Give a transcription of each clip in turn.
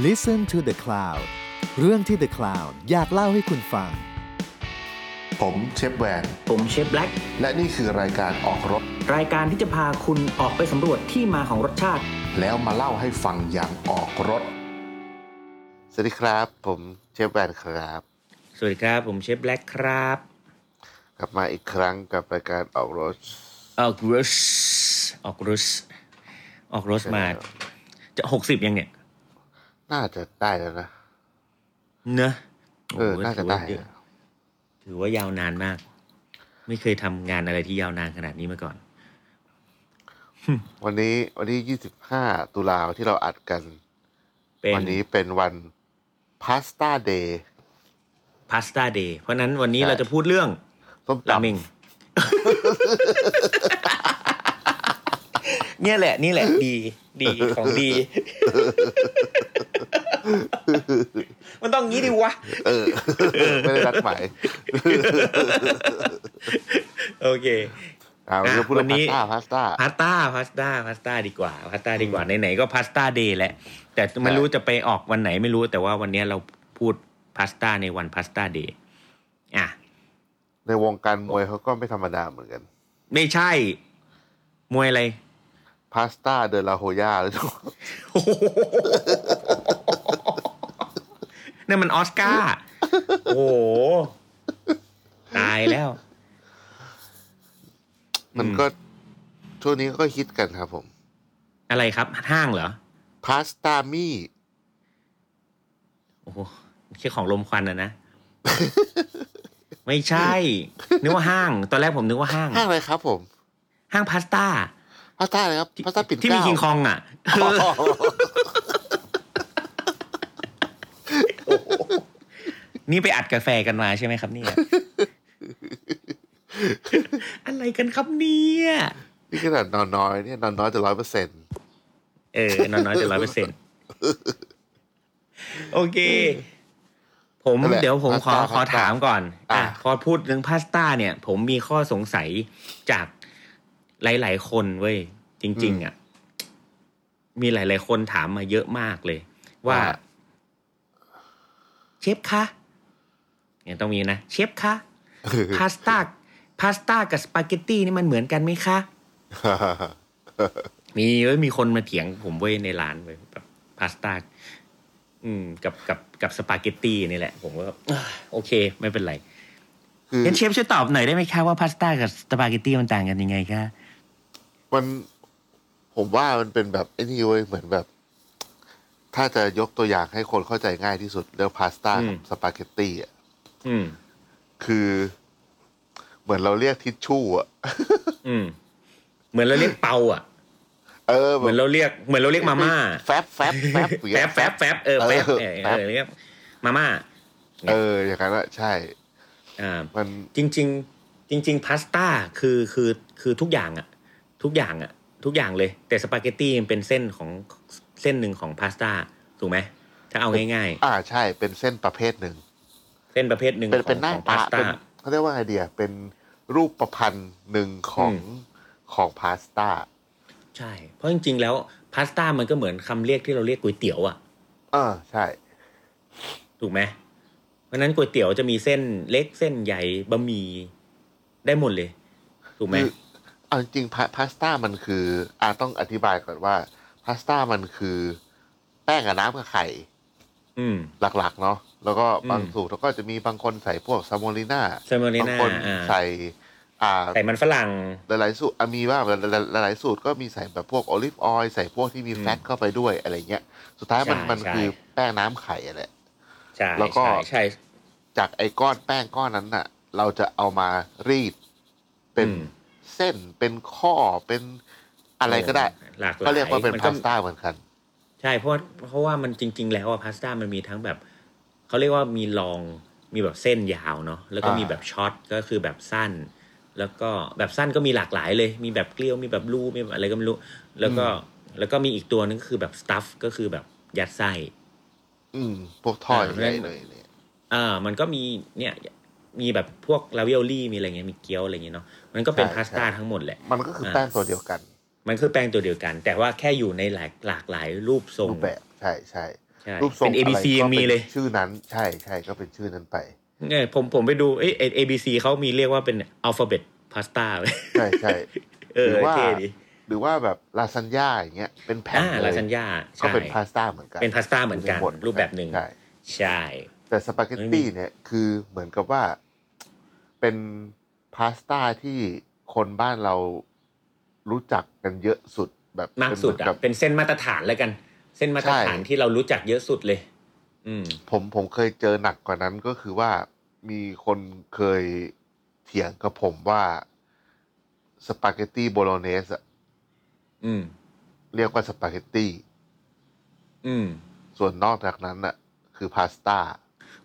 Listen to the Cloud เรื่องที่ The Cloud อยากเล่าให้คุณฟัง ผมเชฟแวน ผมเชฟแบล็กและนี่คือรายการออกรถ รายการที่จะพาคุณออกไปสำรวจที่มาของรสชาติ แล้วมาเล่าให้ฟังอย่างออกรถ สวัสดีครับ ผมเชฟแวนครับ สวัสดีครับ ผมเชฟแบล็กครับ กลับมาอีกครั้งกับรายการออกรถ ออกรสออกรสออกรสมา จะหกสิบยังเนี่ย น่าจะได้แล้วนะ เนอะเออ โโหน่าจะถืว่ได้เยอถือว่ายาวนานมาก ไม่เคยทำงานอะไรที่ยาวนานขนาดนี้มาก่อน วันนี้วันที่25ตุลาที่เราอัดกัน เป็นวันนี้เป็นวันพาสต้าเดย์ พาสต้าเดย์เพราะฉะนั้นวันนี้ใช่ เราจะพูดเรื่องส้มราตำเมง เนี่ยแหละ นี่แหละดี ดีของดี มันต้องงี้ดิวะ เออ ไม่ได้รัดหมาย โอเคอ่าวันนี้เราพูดเรื่องวันนี้พาสต้าพาสต้าพาสต้าพาสต้าพาสต้าดีกว่าพาสต้าดีกว่าไหนๆก็พาสต้าเดย์แหละ แต่ไม่รู้จะไปออกวันไหนไม่รู้แต่ว่าวันนี้เราพูดพาสต้าในวันพาสต้าเดย์อะในวงการมวยเขาก็ไม่ธรรมดาเหมือนกัน ไม่ใช่ มวยอะไรพาสต้าเดลาโฮย่าหรือ นั่นมันออสการ์โอ้โหตายแล้ว มันก็ช่วงนี้ก็ฮิตกันครับผม อะไรครับ ห้างเหรอพาสต้ามี่โอ้โหแค่ของลมควันอะนะ ไม่ใช่ นึกว่าห้าง ตอนแรกผมนึกว่าห้าง ห้างอะไรครับผม ห้างพาสต้าพาสต้าอะไรครับพาสต้าปิ่นที่มีเกล้าคิงคองอะ นี่ไปอัดกาแฟกันมาใช่ไหมครับเนี่ย อะไรกันครับเนี่ยนี่ขนาดนอนน้อยเนี่ยนอนน้อยแต่ร้อยเปอร์เซ็นต์เออนอนน้อยจะร้อยเปอร์เซ็นต์โอเค ผมเดี๋ยวผมขอขอถามก่อน อะพอพูดถึงพาสต้าเนี่ย ผมมีข้อสงสัยจากหลาย ๆ คนเว้ย จริง ๆ อะ มีหลาย ๆ คนถามมาเยอะมากเลย ว่า เชฟคะ เนี่ยต้องมีนะเชฟคะพาสต้าพาสต้ากับสปาเกตตี้นี่มันเหมือนกันไหมคะมีเว้ยมีคนมาเถียงผมเว้ยในร้านเว้ยแบบพาสต้าอืม กับกับกับสปาเกตตี้นี่แหละ ผมก็อ่าโอเค ไม่เป็นไรคืองั้นเชฟช่วยตอบหน่อยได้ไหมคะว่าพาสต้ากับสปาเกตตี้มันต่างกันยังไงคะมันผมว่ามันเป็นแบบไอ้นี่เว้ยเหมือนแบบ ถ้าจะยกตัวอย่างให้คนเข้าใจง่ายที่สุดเรื่องพาสต้ากับสปาเกตตี้อะ อืม คือ เหมือนเราเรียกทิชชู่อะ อืม เหมือนเราเรียกเปาอะ เออเหมือนเราเรียก เหมือนเราเรียกมาม่าแฟบแฟบแฟบอย่างแฟเงี้ยบแฟบแฟบเออแฟบเออเออแฟบเออเรียกมาม่า เออ อย่างนั้นอะใช่ อ่า มันจริงๆจริง ๆพาสต้าคือคือคือทุกอย่างอะทุกอย่างอะทุกอย่างเลย แต่สปาเกตตี้มันเป็นเส้นของเส้นหนึ่งของพาสต้าถูกไหมถ้าเอาง่ายอ่าใช่เป็นเส้นประเภทหนึ่งๆ เส้นประเภทหนึ่งเป็นขเป็อนงหน้าของตาพาสต้าเป็นเขาเรียกว่าไงเดียเป็นรูปประพันธ์หนึ่งของอืมของพาสต้าใช่ เพราะจริงๆแล้วพาสต้ามันก็เหมือนคำเรียกที่เราเรียกก๋วยเตี๋ยวอะเออใช่ ถูกไหมเพราะฉะนั้นก๋วยเตี๋ยวจะมีเส้นเล็กเส้นใหญ่บะหมี่ได้หมดเลย ถูกไหมคือเอาจริงๆพาพาสต้ามันคืออ่าต้องอธิบายก่อนว่าพาสต้ามันคือ แป้งกับน้ำกับไข่อืมหลักๆ เนาะ แล้วก็บางอืมสูตรเขาก็จะมีบางคนใส่พวก semolina semolina บางคนอ่าใส่อ่าใส่มันฝรั่งหลายๆสูตรอะมีว่าหลายๆสูตรก็มีใส่แบบพวก olive oil ใส่พวกที่มีอืมแฟตเข้าไปด้วยอะไรเงี้ย สุดท้ายมันใช่มันใช่คือแป้งน้ำไข่อะแหละใช่แล้วก็ใช่ใช่จากไอ้ก้อนแป้งก้อนนั้นน่ะ เราจะเอามารีด เป็นอืมเส้นเป็นข้อเป็นอะไรก็ได้หลากหลายก็เรียกว่าเป็นมัพาสต้าเหมือนกัน ใช่เพราะเพราะว่ามันจริง ๆ แล้วอะพาสต้ามันมีทั้งแบบ เขาเรียกว่ามีลองมีแบบเส้นยาวเนาะแล้วก็อ่ามีมีแบบช็อตก็คือแบบสั้น แล้วก็แบบสั้นก็มีหลากหลายเลย มีแบบเกลียวมีแบบรูมีแบบอะไรก็ไม่รู้ แล้วก็แล้วก็มีอีกตัวนึงก็คือแบบสตัฟก็คือแบบยัดไส้อืมพวกท่ออ่าใหญ่เลยเนี่ยอ่า มันก็มีเนี่ยมีแบบพวกลาเวลลี่มีอะไรเงี้ยมีเกี๊ยวอะไรเงี้ยเนาะมันก็เป็นพาสต้าทั้งหมดแหละ มันก็คือแป้งตัวเดียวกัน มันคือแป้งตัวเดียวกัน แต่ว่าแค่อยู่ในหลากหลากหลายรูปทรงรูปแบบใช่ใช่ใช่ รูปทรงเป็น ABC อะไรก็ยังมีเลยป็นชื่อนั้นใช่ใช่ก็เป็นชื่อนั้นไปเนี่ยผมผมไปดูเอ้ย ABC เขามีเรียกว่าเป็น alphabet pasta เว้ยใช่ใช่เออหรือว่าเท่ดีหรือว่าแบบลาซานญ่าอย่างเงี้ยเป็นแผ่นอ่าเลย ลาซานญ่าก็ใช่เป็นพาสต้าเหมือนกันเป็นพาสต้าเหมือนกันอยู่ในรูปแบบหนึ่งใช่ใช่ แต่สปาเกตตี้เนี่ยคือเหมือนกับว่าเป็นพาสต้าที่คนบ้านเรารู้จักกันเยอะสุดแบบมากสุดเป็นอะแบบเป็นเส้นมาตรฐานแล้วกันเส้นมาตรฐานใช่ที่เรารู้จักเยอะสุดเลย อืม ผมผมเคยเจอหนักกว่านั้นก็คือว่ามีคนเคยเถียงกับผมว่าสปาเกตตี้โบโลเนสอะอืมเรียกว่าสปาเกตตี้อืมส่วนนอกจากนั้นอะคือพาสต้า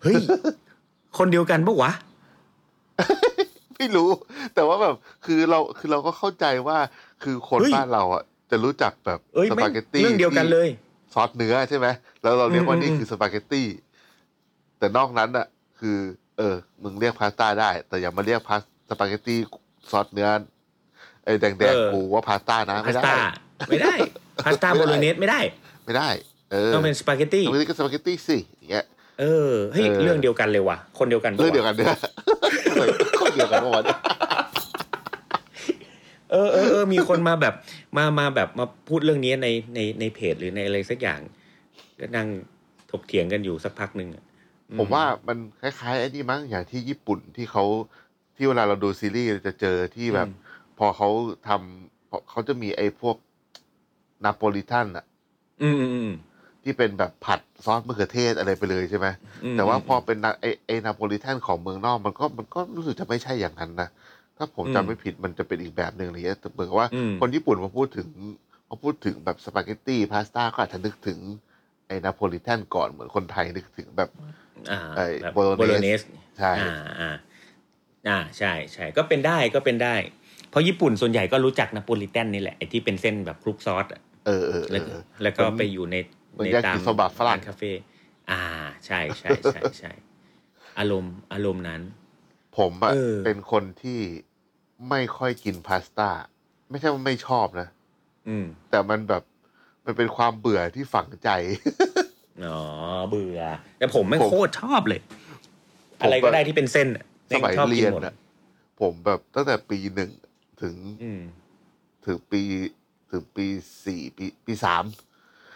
เฮ้ย คนเดียวกันปะวะ ไม่รู้ แต่ว่าแบบคือเราคือเราก็เข้าใจว่าคือคนเฮ้ยบ้านเราอะ จะรู้จักแบบเอ้ย ไม่ สปาเกตตี้เรื่องเดียวกันเลย ซอสเนื้อใช่ไหมแล้วเราเรียกว่าอืมนี่อืมคือสปาเกตตี้แต่นอกนั้นอะคือ เออ มึงเรียกพาสต้าได้ แต่อย่ามาเรียกพาสสปาเกตตี้ซอสเนื้อไอ้แดงๆกูว่าพาสต้านะพาสต้าไม่ได้ ไม่ได้พาสต้าโบโลเนสไม่ได้ ไม่ได้ ไม่ได้ เออต้องเป็นสปาเกตตี้สปาเกตตี้ก็สปาเกตตี้สิอย่างเงี้ยเออเฮ้ยเออเรื่องเดียวกันเลยว่ะคนเดียวกันปะเรื่องเดียวกันวะเนี่ยคนเดียวกันเมื่อวาน เออเออเออมีคนมาแบบมามาแบบมาพูดเรื่องนี้ในในในเพจหรือในอะไรสักอย่างก็นั่งถกเถียงกันอยู่สักพักหนึ่งอะอืผมว่ามันคล้ายๆไอ้นี่มั้งอย่างที่ญี่ปุ่นที่เขาที่เวลาเราดูซีรีส์เราจะเจอที่แบบ พอเขาทำพอเขาจะมีไอ้พวกนาโปลิทันอะอืมอืมอืมที่เป็นแบบผัดซอสมะเขือเทศอะไรไปเลยใช่ไหมอืมแต่ว่าพอเป็นนาไอ้ไอ้นาโปลิทันของเมืองนอกมันก็มันก็รู้สึกจะไม่ใช่อย่างนั้นนะ ถ้าผมอืมจำไม่ผิดมันจะเป็นอีกแบบหนึ่งอะไรเงี้ยแต่เหมือนกับว่าอืมคนญี่ปุ่นมาพูดถึงมาพูดถึงแบบสปาเกตตี้พาสต้าก็อาจจะนึกถึงไอ้นาโปลิทันก่อนเหมือนคนไทยนึกถึงแบบอ่าไอ้แบบโบโลเนสโบโลเนสใช่อ่าอ่าอ่าใช่ใช่ก็เป็นได้ก็เป็นได้ เพราะญี่ปุ่นส่วนใหญ่ก็รู้จักนาโปลิทันนี่แหละไอ้ที่เป็นเส้นแบบคลุกซอสอะเออเออเอแล้วก็แล้วก็ไปอยู่ในเหมือนยากิโซบะฝรั่งานคาเฟ่อ่า ใช่ใช่ใช่ใช่อารมณ์อารมณ์นั้น ผมอะเออเป็นคนที่ ไม่ค่อยกินพาสต้า ไม่ใช่ว่าไม่ชอบนะ อืม แต่มันแบบมันเป็นความเบื่อที่ฝังใจ อ๋อ เบื่อ แต่ผมไม่งผมโคตรชอบเลย ผมอะไรก็ได้ที่เป็นเส้นอะสมัยแงชอบเรีกิยนหมดอะผมแบบตั้งแต่ปีหนึ่งถึงอืม ถึงปีถึงปีสี่ปีปีสาม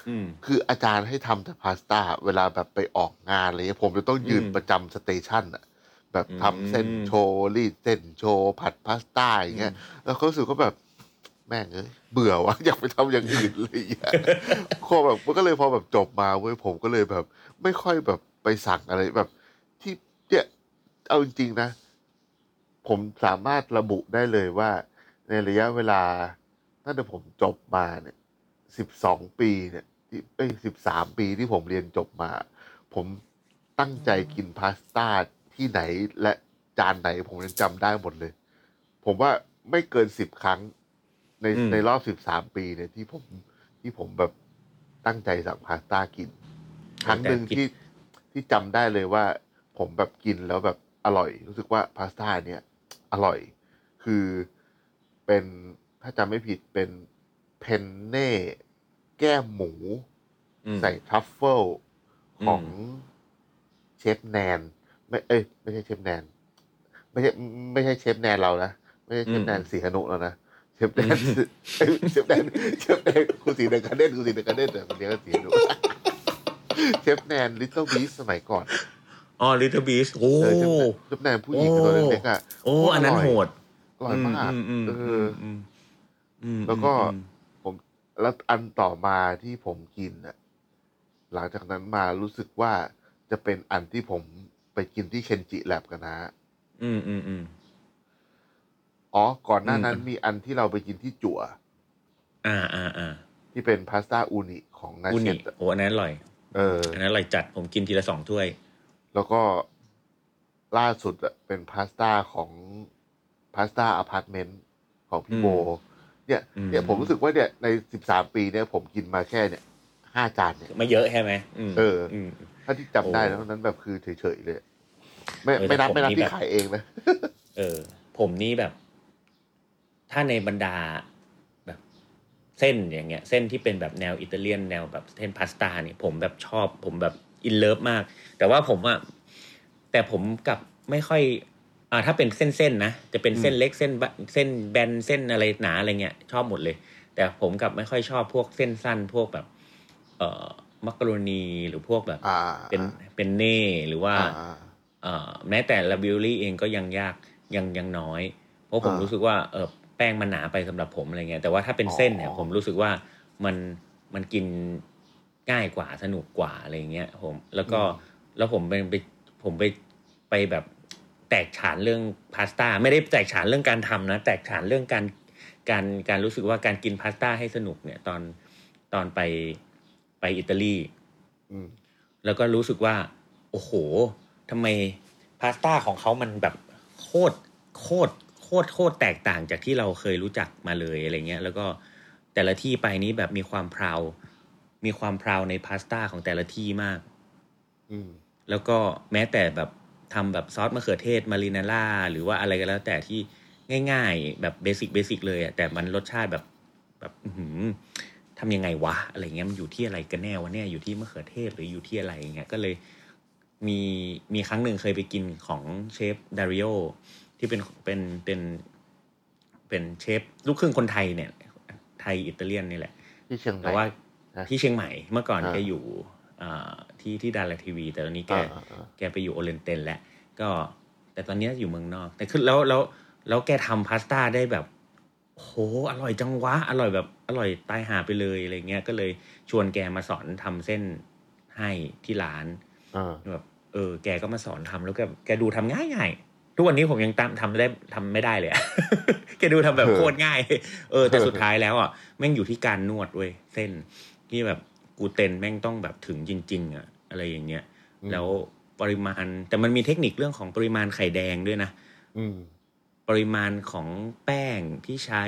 อืม คืออาจารย์ให้ทำแต่พาสต้า เวลาแบบไปออกงานอะไรเงี้ยผมจะต้องยืนอืม ประจำสเตชันอะ แบบทำเส้นอืมโชว์รีดเส้นโชว์ผัดพาสต้าอย่างเงี้ยแล้วเขารู้สึกก็แบบแม่งเอ้ยเบื่อวะอยากไปทำอย่างอื่นเลยอย่างเงี้ยพอแบบมันก็เลยพอแบบจบมาเว้ยผมก็เลยแบบ ไม่ค่อยแบบไปสั่งอะไรแบบ ที่เนี่ยเอาจริงๆนะ ผมสามารถระบุได้เลยว่า ในระยะเวลาตั้งแต่ผมจบมาเนี่ยสิบสองปีเนี่ยที่เอ้ยสิบสามปีที่ผมเรียนจบมา ผมตั้งใจกินพาสต้า ที่ไหนและจานไหนผมยังจำได้หมดเลย ผมว่าไม่เกินสิบครั้ง ในอืม ในรอบสิบสามปีเนี่ยที่ผมที่ผมแบบตั้งใจสั่งพาสต้ากิน ครั้งหนึ่งที่ที่จำได้เลยว่า ผมแบบกินแล้วแบบอร่อย รู้สึกว่าพาสต้าเนี่ย อร่อย คือเป็นถ้าจำไม่ผิดเป็นเพนเน่แก้มหมู อืม ใส่ทรัฟเฟิลอืมของเชฟแนน ไม่เอ้ยไม่ใช่เชฟแนนไม่ใช่ไม่ใช่เชฟแนนเรานะไม่ใช่เชฟแนนสีหนุแล้วนะเชฟแนนเอ้ยเชฟแนนเชฟแนนครูสีเดนการเด่นครูสีเดนการเด่นแต่คนนี้ก็สีหนุเชฟแนนลิตเติ้ลบีสมัยก่อนอ๋อลิตเติ้ลบีสโอ้เออเชฟแนนเชฟแนนผู้หญิงตัวเล็กๆอะโอ้อันนั้นโหดอร่อยมากอืมอืมเออือมอืมอืมแล้วก็อืมผมแล้วอันต่อมาที่ผมกินอะหลังจากนั้นมารู้สึกว่าจะเป็นอันที่ผม ไปกินที่ Kenji's Lab กันนะอืมอืมอืมอ๋อ ก่อนหน้านั้นอืมมีอันที่เราไปกินที่จั่ว อ่าอ่าอ่าที่เป็นพาสต้าอูนิของนาอุเชนิตอะโอ้อันนั้นอร่อย เอออันนั้นอร่อยจัดผมกินทีละสองถ้วย แล้วก็ล่าสุดอะเป็นพาสต้าของพาสต้าอพาร์ตเมนต์ของพี่โบเนี่ยอืมเนี่ยผมรู้สึกว่าเนี่ยในสิบสามปีเนี่ยผมกินมาแค่เนี่ยห้าจานเนี่ยไม่เยอะใช่ไหมมเออม ถ้าที่จำได้โอ้แล้วนั้นแบบคือเฉยๆเลย ไม่เออไม่นับแต่ผมไม่นับนี่ที่แบบขายเองนะเออ ผมนี่แบบ ถ้าในบรรดาแบบเส้นอย่างเงี้ย เส้นที่เป็นแบบแนวอิตาเลียนแนวแบบเส้นพาสต้าเนี่ยผมแบบชอบ ผมแบบ in love มาก แต่ว่าผมอะแต่ผมกับไม่ค่อยอ่าถ้าเป็นเส้นๆนะจะเป็นเส้นเล็กเส้นบะเส้นแบนเส้นอะไรหนาอะไรเงี้ย ชอบหมดเลย แต่ผมกับไม่ค่อยชอบพวกเส้นสั้นพวกแบบ เอ่อ มักกะโรนีหรือพวกแบบอ่าเป็นเป็นเน่หรือว่าอ่าเอ่อแม้แต่ลาบิวลี่เองก็ยังยากยังยังน้อย เพราะผมอ่ารู้รู้สึกว่าเออแป้งมันหนาไปสำหรับผมอะไรเงี้ยแต่ว่าถ้าเป็นเส้นเนี่ยอ๋อผมรู้สึกว่ามันมันกินง่ายกว่าสนุกกว่าอะไรเงี้ยผมแล้วก็แล้วผมไปไปผมไปไปแบบแตกฉานเรื่องพาสต้าไม่ได้แตกฉานเรื่องการทำนะ แตกฉานเรื่องการการการรู้สึกว่าการกินพาสต้าให้สนุกเนี่ยตอนตอนไป ไปอิตาลีอืมแล้วก็รู้สึกว่า โอ้โหทำไมพาสต้าของเขามันแบบโคตรโคตรโคตรโคตรแตกต่างจากที่เราเคยรู้จักมาเลยอะไรเงี้ย แล้วก็แต่ละที่ไปนี้แบบมีความ proud มีความ proud ในพาสต้าของแต่ละที่มากอืมแล้วก็แม้แต่แบบทำแบบซอสมะเขือเทศ marinara หรือว่าอะไรก็แล้ว แต่ที่ง่าย ๆ แบบ basic basic เลยอะแต่มันรสชาติแบบแบบอื้อหือ ทำยังไงวะอะไรเงี้ยมันอยู่ที่อะไรกันแน่วะเนี่ยอยู่ที่มะเขือเทศหรืออยู่ที่อะไรอย่างเงี้ยก็เลยมีมีครั้งหนึ่งเคยไปกินของเชฟดาริโอที่เป็นเป็นเป็นเป็นเชฟลูกครึ่งคนไทยเนี่ย ไทยอิตาเลียนนี่แหละที่เชียงใหม่แต่ว่านะที่เชียงใหม่เมื่อก่อนอ่าแกอยู่อ่าที่ที่ดาราทีวี แต่ตอนนี้แกอ่าอ่าอ่าแกไปอยู่โอเรนเตนแล้วก็แต่ตอนนี้อยู่เมืองนอก แต่คือแล้วแล้วแล้วแกทำพาสต้าได้แบบ โหอร่อยจังวะ อร่อยแบบอร่อยตายหาไปเลยอะไรเงี้ยก็เลยชวนแกมาสอนทำเส้นให้ที่ร้านอ่าแบบเออ แกก็มาสอนทำแล้วแกแกดูทำง่ายง่ายๆทุกวันนี้ผมยังตามทำได้ทำไม่ได้เลยอะแกดูทำแบบโคตรง่าย เออ แต่สุดท้ายแล้วอะแม่งอยู่ที่การนวดเว้ยเส้นที่แบบกลูเตนแม่งต้องแบบถึงจริง ๆ อะ อะไรอย่างเงี้ยอืมแล้วปริมาณ แต่มันมีเทคนิคเรื่องของปริมาณไข่แดงด้วยนะอืม ปริมาณของแป้งที่ใช้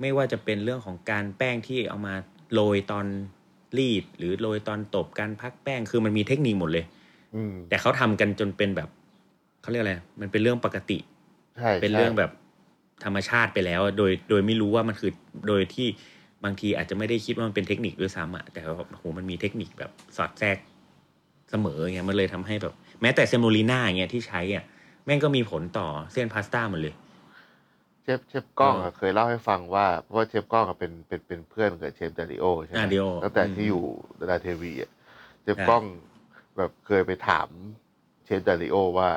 ไม่ว่าจะเป็นเรื่องของการแป้งที่เอามาโรยตอนรีด หรือโรยตอนตบการพักแป้งคือมันมีเทคนิคหมดเลยอืมแต่เขาทำกันจนเป็นแบบเขาเรียกอะไรมันเป็นเรื่องปกติใช่เป็นใช่เรื่องแบบธรรมชาติไปแล้ว โดยโดยไม่รู้ว่ามันคือโดยที่บางทีอาจจะไม่ได้คิดว่ามันเป็นเทคนิคด้วยซ้ำอะแต่ว่าโอ้โหมันมีเทคนิคแบบสอดแทรกเสมอไงมันเลยทำให้แบบ แม้แต่เซโมลีน่าอย่างเงี้ยที่ใช้อะ แม่งก็มีผลต่อเส้นพาสต้าหมดเลย เชฟเชฟกล้องเออะอเคยเล่าให้ฟังว่าเพราะว่าเชฟกล้องอะเป็นเป็นเป็นเพื่อนกับเชฟดาริโอใช่ไหมอ่าดิโอตั้งแต่อืมที่อยู่ดาราเทวีอะเชฟใช่กล้องแบบเคยไปถามเชฟดาริโอว่า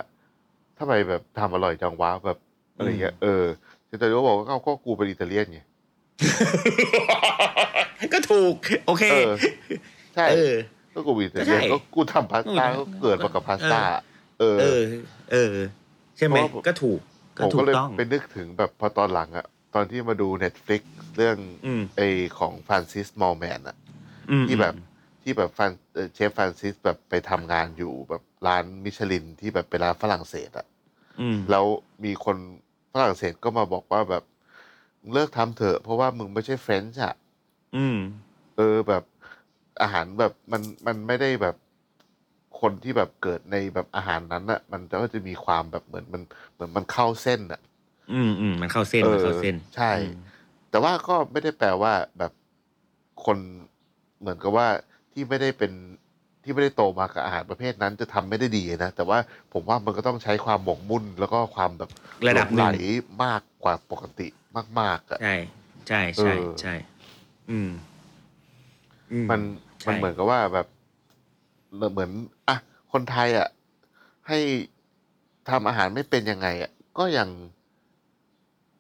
ทำไมแบบทำอร่อยจังวะแบบอะไรเงี้ยเออเชฟดาริโอบอกว่าเอ้าก็กูเป็นอิตาเลียนไง ก็ถูก โอเค เออ ใช่ เออ ก็กูเป็นอิตาเลียนใช่ก็กูทำพาสต้าเออก็เกิดมากับพาสต้าเออ เออ เออ ใช่ไหมเพราะว่าผม ก็ถูกก็ผมถูก็กเลยต้อง ไปนึกถึงแบบพอตอนหลังอะตอนที่มาดู Netflix เรื่องอืม ไอของ Francis Mallmann อะอืมที่แบบที่แบบฟรานเอ่อเชฟฟรานซิสแบบไปทำงานอยู่แบบร้านมิชลินที่แบบเป็นร้านฝรั่งเศสอะ อืม แล้วมีคนฝรั่งเศสก็มาบอกว่าแบบมึงเลิกทำเถอะ เพราะว่ามึงไม่ใช่ French อะอืม เออแบบอาหารแบบมันมันไม่ได้แบบ คนที่แบบเกิดในแบบอาหารนั้นอะมันก็จะมีความแบบเหมือนมันเหมือนมันเข้าเส้นอะอืมอืมมันเข้าเส้นเออมันเข้าเส้น ใช่อืมแต่ว่าก็ไม่ได้แปลว่าแบบคนเหมือนกับว่าที่ไม่ได้เป็นที่ไม่ได้โตมากับอาหารประเภทนั้นจะทำไม่ได้ดีนะ แต่ว่าผมว่ามันก็ต้องใช้ความหมกมุ่นแล้วก็ความแบบระดับหลงหไหลนึ่งมากกว่าปกติมากๆอะใช่ใช่ใช่เออใช่อืมอืมันใช่มันเหมือนกับว่าแบบ เหมือนอะคนไทยอะให้ทำอาหารไม่เป็นยังไงอะก็ยัง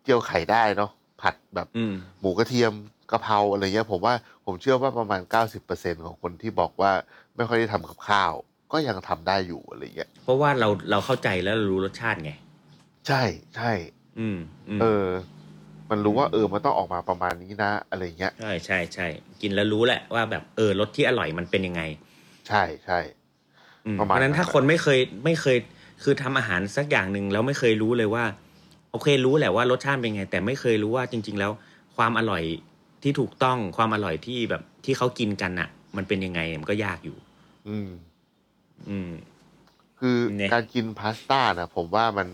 เจียวไข่ได้เนาะผัดแบบอืมหมูกระเทียมกะเพราอะไรเงี้ยผมว่าผมเชื่อว่าประมาณเก้าสิบเปอร์เซ็นของคนที่บอกว่าไม่ค่อยได้ทำกับข้าว ก็ยังทำได้อยู่อะไรเงี้ยเพราะว่าเราเราเข้าใจแล้วเรารู้รสชาติไง ใช่ใช่อืมอืมเออ มันรู้ว่าเออมันต้องออกมาประมาณนี้นะ อะไรเงี้ยใช่ใช่ใช่กินแล้วรู้แหละว่าแบบเออรสที่อร่อยมันเป็นยังไง ใช่ใช่ อืมประเพมาณราะฉะนั้นนั้นถ้าคนไม่เคยไม่เคยคือทำอาหารสักอย่างหนึ่งแล้วไม่เคยรู้เลยว่า โอเครู้แหละว่ารสชาติเป็นไง แต่ไม่เคยรู้ว่าจริง ๆ แล้ว ความอร่อยที่ถูกต้องความอร่อยที่แบบที่เขากินกันอะ มันเป็นยังไงมันก็ยากอยู่ อืม อืม คือเนี่ย การกินพาสต้านะผมว่ามัน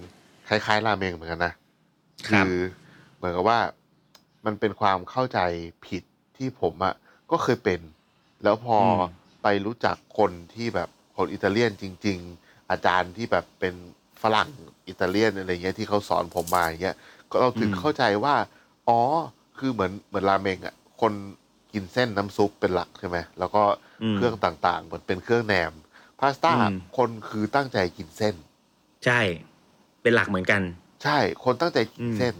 คล้ายๆ ราเมงเหมือนกันนะ ครับ คือเหมือนกับว่ามันเป็นความเข้าใจผิดที่ผมอะก็เคยเป็น แล้วพออม ไปรู้จักคนที่แบบคนอิตาเลียนจริง ๆ อาจารย์ที่แบบเป็นฝรั่งอิตาเลียนอะไรเงี้ยที่เขาสอนผมมาอย่างเงี้ยก็เราถึงเข้าใจว่า อ๋อ คือเหมือนเหมือนราเมงอะคนกินเส้นน้ำซุปเป็นหลักใช่ไหมแล้วก็อืมเครื่องต่างๆเหมือนเป็นเครื่องแนมพาสต้าอืมคนคือตั้งใจกินเส้น ใช่ เป็นหลักเหมือนกัน ใช่ คนตั้งใจกินอืมเส้น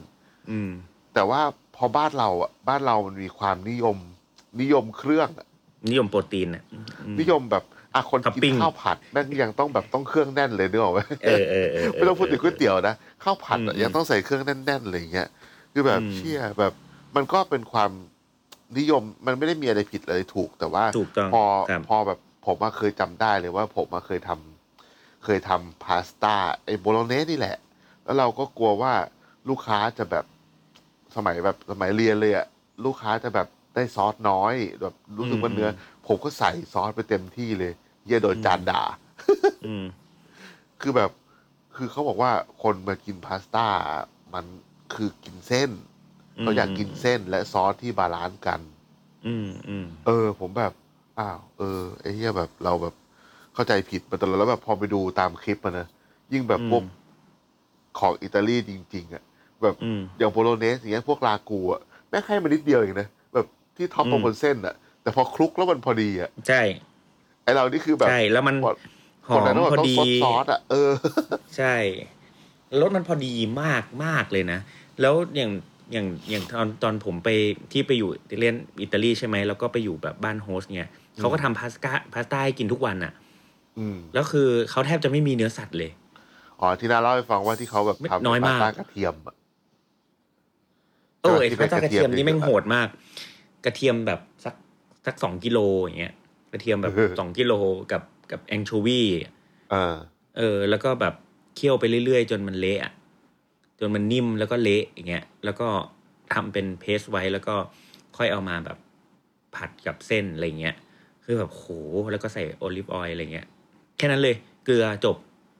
อืม แต่ว่าพอบ้านเราอะบ้านเรามันมีความนิยมนิยมเครื่องอะ นิยมโปรตีนอะอืมนิยมแบบอะคนท็อปกิปิ้นงข้าวผัดแม่งยังต้องแบบต้องเครื่องแน่นเลยนึกออกไหมเออเออเออไม่ต้องพูดถึงก๋วยเตี๋ยวนะข้าวผัดอะอืมยังต้องใส่เครื่องแน่นๆเลยอย่างเงี้ยคือแบบอืมเชี่ยแบบมันก็เป็นความนิยมมันไม่ได้มีอะไรผิดอะไรถูกแต่ว่าถูกต้องพอครับพอแบบผมมาเคยจำได้เลยว่า ผมมาเคยทำเคยทำพาสต้าไอ้โบโลเนสนี่แหละ แล้วเราก็กลัวว่าลูกค้าจะแบบสมัยแบบสมัยเรียนเลยอะลูกค้าจะแบบ ได้ซอสน้อยแบบรู้สึกว่าเนื้ออผมก็ใส่ซอสไปเต็มที่เลยเหี้ยโดนจานด่าอืมคือแบบ คือเขาบอกว่าคนมากินพาสต้า มันคือกินเส้นอืมเขาอยากกินเส้นและซอสที่ balance กัน อืมอืมเออ ผมแบบ อ้าวเออไอ้เหี้ยแบบเราแบบเข้าใจผิดมาตลอดแล้วแบบพอไปดูตามคลิปมันนะยิ่งแบบพวกของอิตาลีจริง ๆ อะ แบบอืมอย่าง Bolognese อย่างเงี้ยพวกลากูอะแม่งให้มานิดเดียวเองนะแบบ ที่ top อืมลงบนเส้นอะแต่พอคลุกแล้วมันพอดีอะใช่ไอเรานี่คือแบบใช่แล้วมันพอหคอนนั้นมต้องพอต้องดีซดซอสอะเออ ใช่รสมันพอดีมากมากเลยนะ แล้วอย่างอย่างอย่างตอนตอนผมไปที่ไปอยู่เรียนอิตาลีใช่ไหมแล้วก็ไปอยู่แบบบ้านโฮสต์เนี่ยเขาก็ทำพาสต้าพาสต้าให้กินทุกวันอะอืมแล้วคือเขาแทบจะไม่มีเนื้อสัตว์เลยอ๋อที่น้าเล่าให้ฟังว่าที่เขาแบบไม่ทำน้อยมากพสต้ากระเทียมอะโอ้ยที่พาสต้ากระเทียมเป็นกระเทียมนี่แม่งเองอะโหดมาก กระเทียมแบบสักสักสองกิโลอย่างเงี้ยกระเทียมแบบเออสองกิโลกับกับแองโชวีเออเออ แล้วก็แบบเคี่ยวไปเรื่อยๆ จนมันเละอะจนมันนิ่มแล้วก็เละอย่างเงี้ยแล้วก็ทำเป็น paste ไว้แล้วก็ค่อยเอามาแบบผัดกับเส้นอะไรเงี้ยคือแบบโหแล้วก็ใส่ olive oil อะไรเงี้ย แค่นั้นเลย เกลือจบ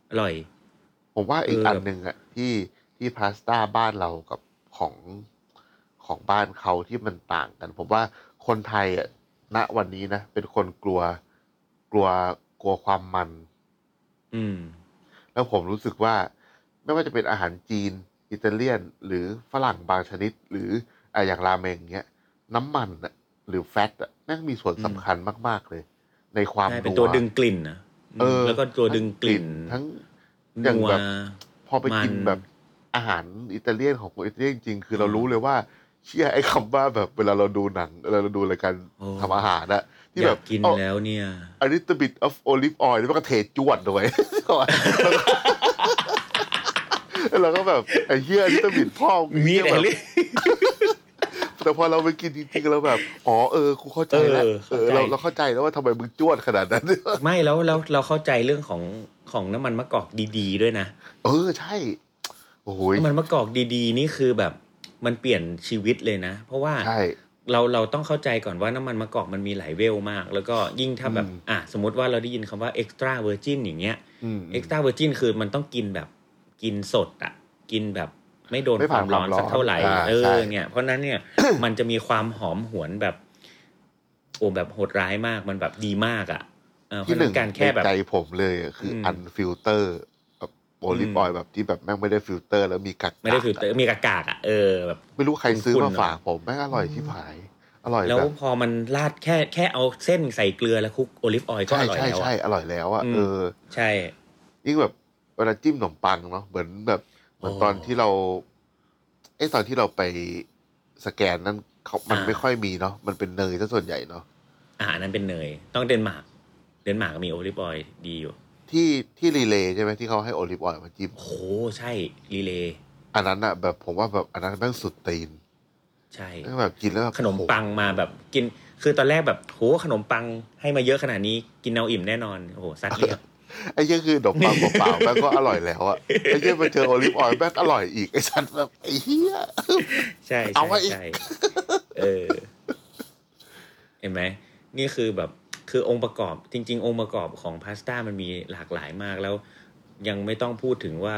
อร่อย ผมว่าอีกเอออัอันหนึ่งอะที่ที่พาสต้าบ้านเรากับของ ของบ้านเขาที่มันต่างกัน ผมว่าคนไทยอะณวันนี้นะเป็นคนกลัวกลัวกลัวความมัน อืม แล้วผมรู้สึกว่า ไม่ว่าจะเป็นอาหารจีน อิตาเลียน หรือฝรั่งบางชนิด หรืออะอย่างราเมงเงี้ย น้ำมันอะหรือแฟตอะแม่งมีส่วนอืมสำคัญมาก ๆ เลย ในความใช่เป็นนัวตัวดึงกลิ่นนะเออ แล้วก็ตัวดึงกลิ่น ทั้งอย่างนัวแบบพอไปกินมันแบบอาหารอิตาเลียนของคนอิตาเลียนจริงๆคือเรารู้เลยว่า เชื่อไอ้คำว่าแบบเวลาเราดูหนังเวลาเราดูรายการโอ้ทำอาหารอะที่อแบยาบกกินเอาแล้วเนี่ย a little bit of olive oil แล้วมันก็เทจวดด้วยแล้วเราก็แบบไอ้เหี้ย little bit พ่อมึงมีเหี้ยแต่แบบเรื่องแต่พอเราไปกินจริงๆเราแบบ อ๋อเออกูเข้าใจแล้วเออเออเข้าใจเราเราเข้าใจแล้วว่าทำไมมึงจวดขนาดนั้น ไม่แล้วแล้วเราเข้าใจเรื่องของของน้ำมันมะกอกดี ๆ ด้วยนะ เออใช่ โอ้โหยน้ำมันมะกอกดี ๆ นี่คือแบบ มันเปลี่ยนชีวิตเลยนะ เพราะว่าใช่เราเราต้องเข้าใจก่อนว่าน้ำมันมะกอกมันมีหลายเวลมาก แล้วก็ยิ่งถ้าแบบอืมอะสมมติว่าเราได้ยินคำว่า extra virgin อย่างเงี้ยอืม extra virgin คือมันต้องกินแบบกินสดอะ กินแบบไม่โดนไม่คผ่านวามร้อนความร้อนสักเท่าไหร่อ่าเอใช่อเนี่ยเพราะนั้นเนี่ยมันจะมีความหอมหวนแบบโอ้แบบโหดร้ายมากมันแบบดีมากอะเออเพที่ราะหฉะนึ่นั้งนการแค่แบบในใจผมเลยอะคืออมอันฟิลเตอร์แบบ โอลิฟอืมออยล์แบบที่แบบแม่งไม่ได้ฟิลเตอร์ แล้วมีกักไม่ได้ฟิลเตอร์มีกากๆอะเออแบบไม่รู้ใครซื้อคุณมาๆฝากผมแม่งอร่อยที่ผายอร่อยแล้วแบบพอมันราดแค่แค่เอาเส้นใส่เกลือแล้วคลุกโอลิฟออยล์ก็ใช่อร่อยใช่แล้วใช่อะอร่อยแล้วอะอืมเออ ใช่ยิ่งแบบเวลาจิ้มขนมปังเนาะเหมือนแบบเหมือนโอ้ตอนที่เราเอ้ตอนที่เราไปสแกนนั้นเขามันอ่าไม่ค่อยมีเนาะมันเป็นเนยซะส่วนใหญ่เนาะอ่าอันนั้นเป็นเนย ต้องเดนมาร์กเดนมาร์กมี olive oil ดีอยู่ ที่ที่รีเลย์ใช่ไหมที่เขาให้ olive oil มาจิ้มโหใช่รีเลย์อันนั้นอะแบบผมว่าแบบอันนั้นแม่งสุดตีน ใช่แม่งแบบกินแล้วแบบขนมปังมาแบบกิน คือตอนแรกแบบโหขนมปังให้มาเยอะขนาดนี้กินเอาอิ่มแน่นอนโอ้โหซัดเรียบไอ้เหี้ยคือขนมปังเปล่าๆแม่งก็อร่อยแล้วอะไอ้เหี้ยมาเจอ olive oil แม่งอร่อยอีกไอ้สัตว์แบบไอ้เหี้ยใช่เอาใช่ไว้อีกใช่เออเห็นไหมนี่คือแบบ คือองค์ประกอบจริง ๆ องค์ประกอบของพาสต้ามันมีหลากหลายมากแล้วยังไม่ต้องพูดถึงว่า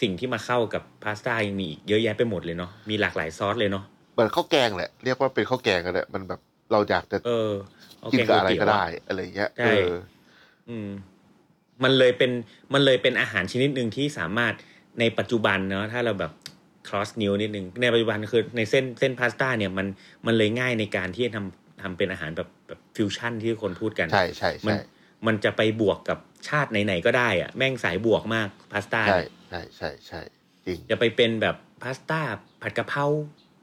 สิ่งที่มาเข้ากับพาสต้ายังมีอีกเยอะแยะไปหมดเลยเนาะมีหลากหลายซอสเลยเนาะเหมือนข้าวแกงแหละเรียกว่าเป็นข้าวแกงกันแหละมันแบบเราอยากจะเออเอากินแกงกับอะไรก๋วยก็เตี๋ยวได้อะอะไรเงี้ยใช่เอออืม มันเลยเป็นมันเลยเป็นอาหารชนิดหนึ่งที่สามารถในปัจจุบันเนาะถ้าเราแบบ cross new นิดนึงในปัจจุบันคือในเส้นเส้นพาสต้าเนี่ยมันมันเลยง่ายในการที่จะทำ ทำเป็นอาหารแบบแบบฟิวชั่นที่คนพูดกัน ใช่ใช่มัใช่มันจะไปบวกกับชาติไหนๆก็ได้อะแม่งสายบวกมากพาสต้าใช่ใช่ใช่ใช่จริงจะไปเป็นแบบพาสต้าผัดกะเพรา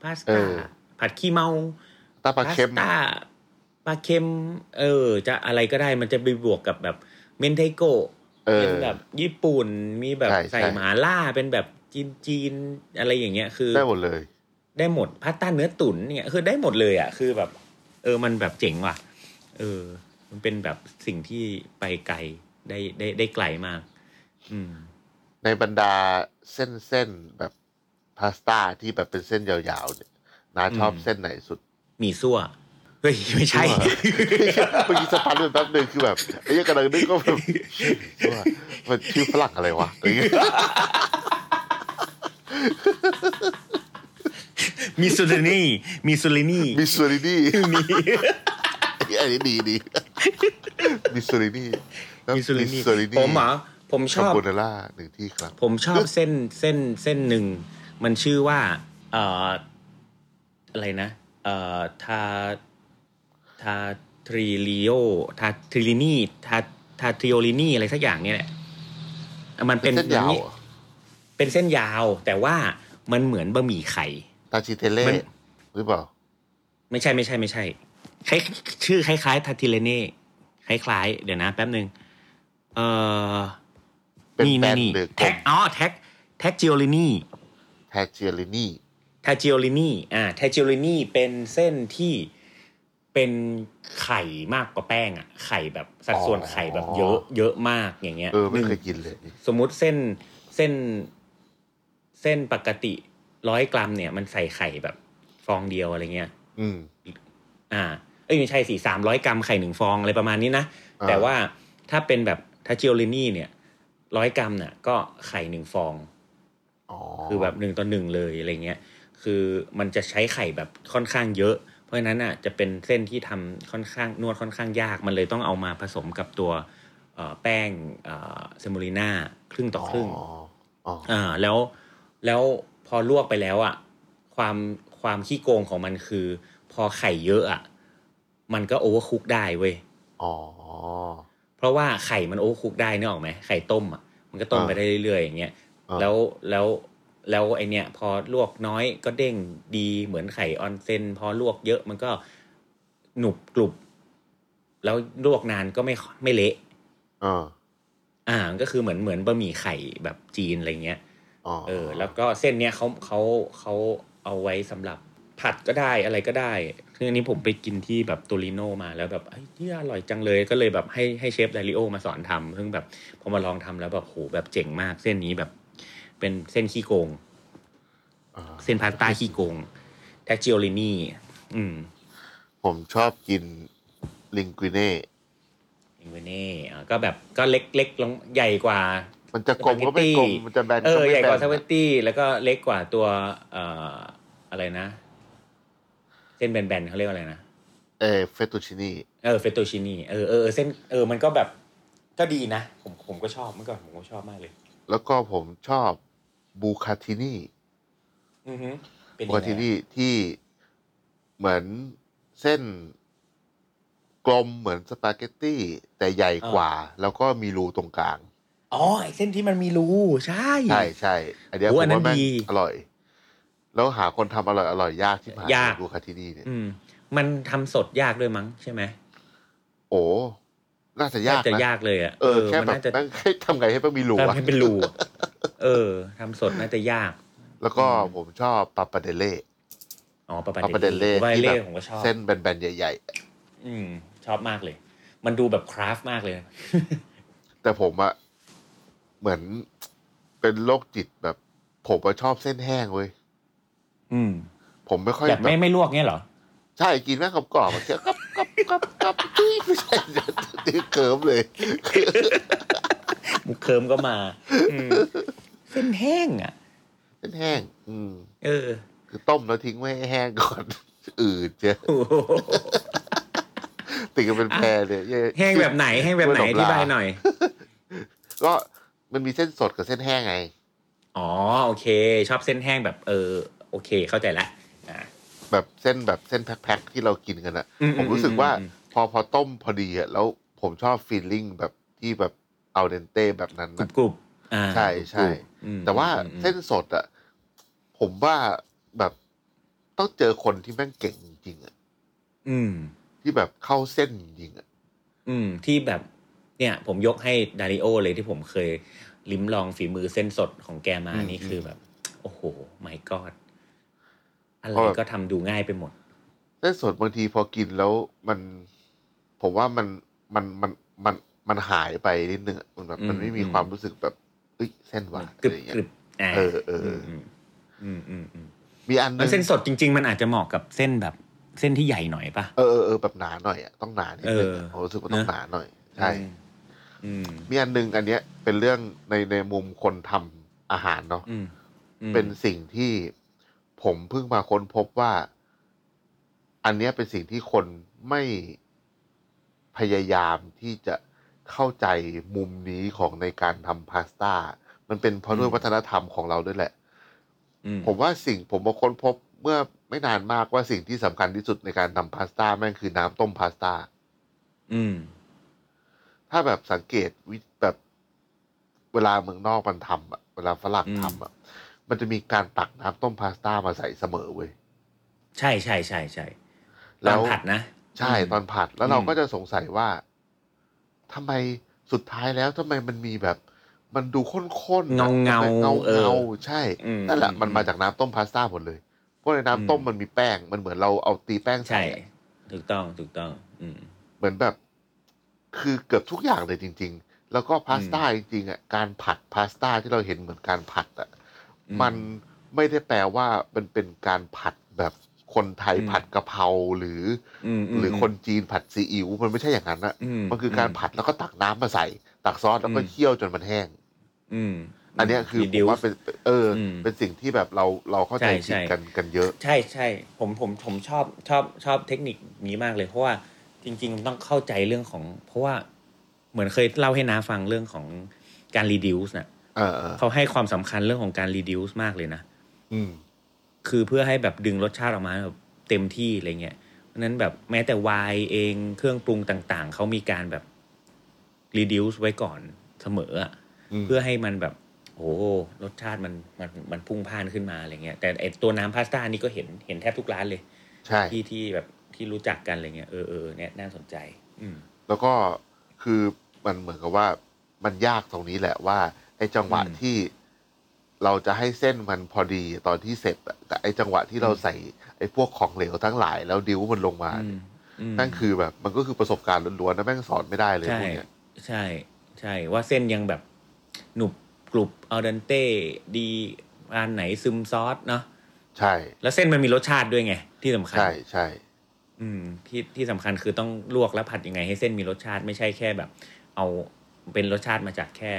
พาสต้าเออผัดขี้เมาตาปลาเค็มพสต้าปลาเค็ม เออ จะอะไรก็ได้มันจะไปบวกกับแบบเมนไทโกะเออเป็นแบบญี่ปุ่นมีแบบใช่ใส่ใช่หมาล่าเป็นแบบจีนจีนๆอะไรอย่างเงี้ยคือ ได้หมดเลย ได้หมดพาสต้าเนื้อตุ๋นเนี่ยคือได้หมดเลยอะคือแบบ เออมันแบบเจ๋งว่ะ เออ มันเป็นแบบสิ่งที่ไปไกลได้ได้ได้ไกลมาก อืม ในบรรดาเส้นเส้นแบบพาสต้าที่แบบเป็นเส้นยาวๆเนี่ยนาชอบอืมเส้นไหนสุดหมี่ซั่วเฮ้ยไม่ใช่เมื่อกี้สตาร์ทไปแป๊บหนึงคือแบบไอ้ยังกำลังนึกก็แบบว่ามันชื่อฝรั่งอะไรวะอะไรเงี้ย มิสซูรินีมิสซูรินีมิสซูรินีมีอันนี้ดีดีมิสซูรินีแล้วมิสซูรินีซูรินีผมเหรอผมชอบคาโบนาร่าหนึ่งที่ครับ ผมชอบเส้นเส้นเส้นหนึ่ง มันชื่อว่า เอ่ออะไรนะ เอ่อทาทาทริลิโอทาทริลินีทาทาทริโอลินีอะไรสักอย่างเนี่ยแหละมันเป็นเส้นยาวนี้เป็นเส้นยาว แต่ว่ามันเหมือนบะหมี่ไข่ tagliatelle มันหรือเปล่า ไม่ใช่ไม่ใช่ไม่ใช่คล้ายชื่อคล้ายๆทาทิเลเน่คล้ายๆ เดี๋ยวนะ แป๊บหนึ่งเอ่อเป็นนี่แบนี่นนี่หรือกลแท็กมอ๋อแท็กแท็กจิโอลินีแทเจียรินีทาจิโอลินีอ่าทาจิโอลินีเป็นเส้นที่เป็นไข่มากกว่าแป้งอะ ไข่แบบสัดส่วนไข่แบบเยอะ เยอะมากอย่างเงี้ยเออไม่หนึ่งเคยกินเลยนี่สมมุติเส้นเส้น เส้นปกติ ร้อยกรัมเนี่ยมันใส่ไข่แบบฟองเดียวอะไรเงี้ย อืม อ่า เอ้ยไม่ใช่สี่สามร้อยกรัมไข่หนึ่งฟองอะไรประมาณนี้นะอ่าแต่ว่าถ้าเป็นแบบทัชจิโอลินี่เนี่ยร้อยกรัมเนี่ยก็ไข่หนึ่งฟองอ๋อคือแบบหนึ่งต่อหนึ่งเลยอะไรเงี้ย คือมันจะใช้ไข่แบบค่อนข้างเยอะ เพราะฉะนั้นอะจะเป็นเส้นที่ทำค่อนข้างนวดค่อนข้างยาก มันเลยต้องเอามาผสมกับตัวเอ่อแป้งเอ่อเซมูลิน่าครึ่งต่อครึ่งอ๋ออ๋ออ่าแล้วแล้วพ อลวกไปแล้วอะความความขี้โกงของมันคือ พอไข่เยอะอะมันก็ overcook ได้เว้ยอ๋อเพราะว่าไข่มัน overcook ได้นึกออกไหมไข่ต้มอะมันก็ต้มอ่าไปได้เรื่อยๆอย่างเงี้ยอ่าแล้วแล้วแล้วไอเนี้ยพอลวกน้อยก็เด้งดีเหมือนไข่ออนเซนพอลวกเยอะมันก็หนุบกรุบ แล้วลวกนานก็ไม่ไม่เละอ่าอ่ามันก็คือเหมือนเหมือนบะหมี่ไข่แบบจีนอะไรเงี้ยอ๋อ เออ แล้วก็เส้นเนี้ยเขาเขาเขาเอาไว้สำหรับผัดก็ได้อะไรก็ได้คืออันนี้ผมไปกินที่แบบโตริโนมาแล้วแบบเฮ้ยที่อร่อยจังเลยก็เลยแบบให้ให้เชฟไดริโอมาสอนทำซึ่งแบบพอมาลองทำแล้วแบบโหแบบเจ๋งมากเส้นนี้แบบ เป็นเส้นขี้โกงอ่าเส้นพาสต้าขี้โกงแทจิโอลินี่อืม ผมชอบกินลิงกุเน่อิงเวเน่อ่าก็แบบก็เล็กเล็กลงใหญ่กว่า มันจะกลมก็ไม่กลมมันจะแบนเอก็อไม่ใหญ่แบกว่านสปาเกตตี้แล้วก็เล็กกว่าตัวเอ่ออะไรนะ เส้นแบนๆเขาเรียกว่าอะไรนะเออเฟตูชินีเออเฟตโตชินีเออเออเออเส้นเออมันก็แบบก็ดีนะ ผมผมก็ชอบเมื่อก่อนผมก็ชอบมากเลย แล้วก็ผมชอบบูคาตินีอือฮึเป็นบูยังคาติไงนีอะที่เหมือนเส้นกลมเหมือนสปาเกตตี้แต่ใหญ่กว่า แล้วก็มีรูตรงกลาง อ๋อไอเส้นที่มันมีรูใช่ ใช่ใช่อันเนี้ยโอ้ผมอันนั้ว่านแม่งดีอร่อย แล้วหาคนทำอร่อยอร่อยยากที่ผ่านยากบูคาตินีเนี่ย อืม มันทำสดยากด้วยมั้งใช่ไหมโอ้น่าจะยากน่าจะนะยากเลยอะเออแค่มันแบบน่าจะแม่งให้ทำไงให้แม่งมีรูทำอะให้เป็นรูอะเออทำสดน่าจะยาก แล้วก็ผมชอบปาปาเดเล่อ๋อปาปาปาปาเดเล่ปาปาที่เล่แบบผมก็ชอบ เส้นแบนๆใหญ่อืม ชอบมากเลย มันดูแบบคราฟต์มากเลยๆแต่ผมอะ เหมือนเป็นโรคจิตแบบ ผมอะชอบเส้นแห้งเว้ยอืม ผมไม่ค่อยแบบแบไม่บไม่ลวกเงี้ยเหรอ ใช่กินแม่งกรอบๆอะเคี้ยวกับกับกับกับจุ้ยไม่ใช่นี่เคิร์มเลยมุกเคิร์มก็มาอืมเส้นแห้งอะเส้นแห้ง อืม เออ คือต้มแล้วทิ้งไว้ให้แห้งก่อนอืดเจ้โอ้โหติดกันเป็นแพรเลยเย้แห้งแบบไหนแห้งแบบไหนอธิบายหน่อย ก็ มันมีเส้นสดกับเส้นแห้งไง อ๋อโอเค ชอบเส้นแห้งแบบเออโอเค เข้าใจละอ่าแบบเส้นแบบเส้นแพ็คๆที่เรากินกันอะอืมผมรู้สึกว่าอืมพอพอต้มพอดีอะแล้วผมชอบฟีลลิ่งแบบที่แบบเอาเดนเต้แบบนั้นกรุนะบกรุบอ่าใช่ใช่อืมแต่ว่าอืมเส้นสดอะผมว่าแบบต้องเจอคนที่แม่งเก่งจริงๆอะอืมที่แบบเข้าเส้นจริงๆอะอืมที่แบบ เนี่ยผมยกให้ดาริโอเลยที่ผมเคยลิ้มลองฝีมือเส้นสดของแกมานี่คือแบบ โอ้โหไม่กอดอะไรก็ทำดูง่ายไปหมดเส้นสดบางทีพอกินแล้วมัน ผมว่ามันมันมันมันมันหายไปนิดนึงอะมันแบบอืมมันไม่มีอืมความรู้สึกแบบเอ้ยเส้นหวานกรึอะบไรอย่างเงี้กรึยบอ่าเออเอออืมอืมอืมอืมมีอันนึแล้วงเส้นสดจริง ๆ มันอาจจะเหมาะกับเส้นแบบเส้นที่ใหญ่หน่อยปะเออเออเออแบบหนาหน่อยอะต้องหนานิดนึงอะเออผมรู้สึกว่าต้องนะหนาหน่อย ใช่อื มมีอันนึงอันเนี้ยเป็นเรื่องในในมุมคนทำอาหารเนาะอืมอืมเป็นสิ่งที่ผมเพิ่งมาค้นพบว่า อันเนี้ยเป็นสิ่งที่คนไม่พยายามที่จะเข้าใจมุมนี้ของในการทำพาสต้า มันเป็นเพราะด้วยวัฒนธรรมของเราด้วยแหละอืผมว่าสิ่งผมมาค้นพบเมื่อไม่นานมากว่าสิ่งที่สำคัญที่สุดในการทำพาสต้าแม่งคือน้ำต้มพาสต้า อืม ถ้าแบบสังเกตวิแบบเวลาเมืองนอกมันทำอะเวลาฝรั่งอืมทำอะมันจะมีการตักน้ำต้มพาสต้ามาใส่เสมอเว้ยใช่ใช่ใช่ใช่แล้ตอนวผัดนะ ใช่อืมตอนผัดแล้วเราอืมก็จะสงสัยว่าทำไมสุดท้ายแล้วทำไมมันมีแบบ มันดูข้นๆเงาเงาเงาเออเงาใช่อืมนั่นแหละอืมมันมาจากน้ำต้มพาสต้าหมดเลยเพราะในน้ำต้มอืมมันมีแป้งมันเหมือนเราเอาตีแป้งใช่ใส่อะถูกต้องถูกต้อง อืมเหมือนแบบ คือเกือบทุกอย่างเลยจริง ๆ แล้วก็พาสต้าจริงๆอะการผัดพาสต้าที่เราเห็นเหมือนการผัดอะอืมมันไม่ได้แปลว่ามันเป็นการผัดแบบคนไทยอืมผัดกะเพราหรืออืมอหรือคนจีนผัดซีอิ๊วมันไม่ใช่อย่างนั้นอะอืมมันคือการผัดแล้วก็ตักน้ำมาใส่ ตักซอสแล้วก็อืมเคี่ยวจนมันแห้ง อืมอันเนี้ยคือผม Reduce ว่าเป็นเอออมเป็นสิ่งที่แบบเราเราเข้าใจใช่ผิดใช่กันกันเยอะ ใช่ใช่ผมผมผมชอบชอบชอบเทคนิคนี้มากเลยเพราะว่า จริง ๆ ต้องเข้าใจเรื่องของ เพราะว่าเหมือนเคยเล่าให้น้าฟังเรื่องของการ reduce น่ะเออเออเขาให้ความสำคัญเรื่องของการ reduce มากเลยนะ อืม คือเพื่อให้แบบดึงรสชาติออกมาแบบเต็มที่อะไรเงี้ยเพราะฉะนั้นแบบแม้แต่ไวน์เองเครื่องปรุงต่าง ๆ เขามีการแบบ reduce ไว้ก่อนเสมออะอืมเพื่อให้มันแบบโอ้โหรสชาติมันมันมันพุ่งพ่านขึ้นมาอะไรเงี้ยแต่ไอตัวน้ำพาสต้านี่ก็เห็นเห็นแทบทุกร้านเลย ใช่ ที่ที่แบบ ที่รู้จักกันอะไรเงี้ยเออเออเนี่ยน่าสนใจ อืม แล้วก็คือมันเหมือนกับว่ามันยากตรงนี้แหละว่าไอ้จังหวะอืมที่เราจะให้เส้นมันพอดีตอนที่เสร็จอะแต่ไอ้จังหวะที่เราใส่ไอ้พวกของเหลวทั้งหลาย แล้วดิ้วมันลงมาอืมอืม นั่นคือแบบ มันก็คือประสบการณ์ล้วนๆนะแม่งสอนไม่ได้เลยใช่พวกเนี้ย ใช่ใช่ว่าเส้นยังแบบหนุบกรุบอัลเดนเต้ดีอันไหนซึมซอสเนาะใช่ แล้วเส้นมันมีรสชาติด้วยไง ที่สำคัญ ใช่ใช่ อืมที่ที่สำคัญคือต้องลวกและผัดยังไงให้เส้นมีรสชาติไม่ใช่แค่แบบ เอาเป็นรสชาติมาจากแค่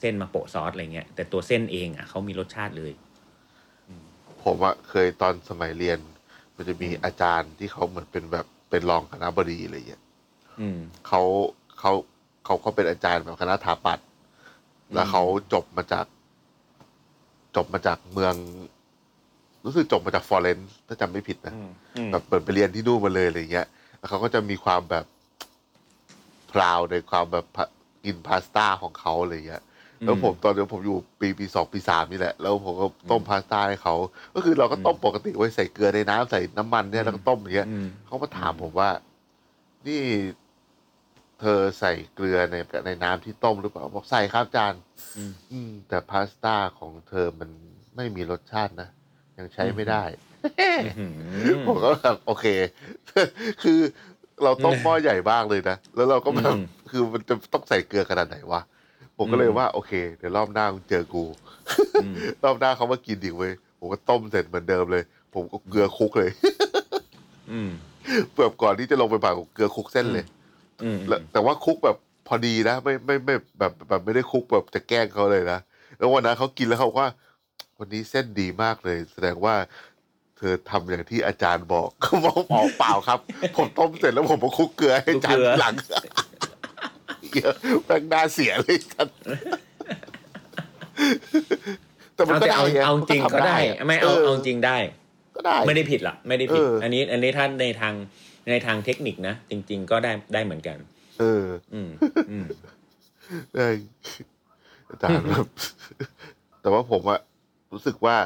เส้นมาโปะซอสอะไรเงี้ยแต่ตัวเส้นเองอะเขามีรสชาติเลย ผมอะเคยตอนสมัยเรียน มันจะมีอาจารย์ที่เขาเหมือนเป็นแบบเป็นรองคณะบดีอะไรอย่างเงี้ยอืม เขาเขาเขาก็เป็นอาจารย์แบบคณะถาปัตย์แล้วเขาจบมาจาก จบมาจากเมือง รู้สึกจบมาจากฟลอเรนซ์ถ้าจำไม่ผิดนะอืมอืมแบบเปิดไปเรียนที่นู่นมาเลยอะไรเงี้ย แล้วเขาก็จะมีความแบบพราวในความแบบพะกินพาสต้าของเขาอะไรเงี้ยแล้วผมตอนเดียวผมอยู่ปีปีสองปีสามนี่แหละ แล้วผมก็ต้มพาสต้าให้เขา ก็คือเราก็ต้มปกติไว้ใส่เกลือในน้ำใส่น้ำมันเนี่ยแล้วก็ต้มอย่างเงี้ยอืมเขามาถามผมว่า นี่เธอใส่เกลือในในน้ำที่ต้มหรือเปล่าบอกใส่ครับอาจารย์ อืมอืมแต่พาสต้าของเธอมันไม่มีรสชาตินะ ยังใช้ไม่ได้อืมผมก็แบบโอเค คือเราต้มหม้อใหญ่มากเลยนะ แล้วเราก็แบบอืมคือมันจะต้องใส่เกลือขนาดไหนวะ ผมก็เลยว่าโอเค เดี๋ยวรอบหน้ามึงเจอกูอืมรอบหน้าเขามากินอีกเว้ย ผมก็ต้มเสร็จเหมือนเดิมเลย ผมก็เกลือคลุกเลยอืมแบบก่อนที่จะลงไปผัดผมเกลือคลุกเส้นเลยอืมแล้วแต่ว่าคลุกแบบพอดีนะ ไม่ไม่ไม่แบบแบบไม่ได้คลุกแบบจะแกล้งเขาเลยนะ แล้ววันนั้นเขากินแล้วเขาบอกว่า วันนี้เส้นดีมากเลย แสดงว่าเธอทำอย่างที่อาจารย์บอก เขาบอกอ๋อเปล่าครับ ผมต้มเสร็จแล้วผมมาคลุกเกลือให้อาจารย์หลังเหี้ยแม่งน่าเสียเลยกัน แต่มันเอาก็แต่ได้เอาไงเอาจริงมันก็ทำได้ ไม่เอาอเอาจริงได้ ก็ได้ ไม่ได้ผิดหรอกไม่ได้ผิด เอออั อันนี้ อันนี้ถ้าในทางในทางเทคนิคนะจริง ๆ ก็ได้ได้เหมือนกัน เออ อืมอืมเอออาจารย์แบบแต่ว่าผมอะ รู้สึกว่า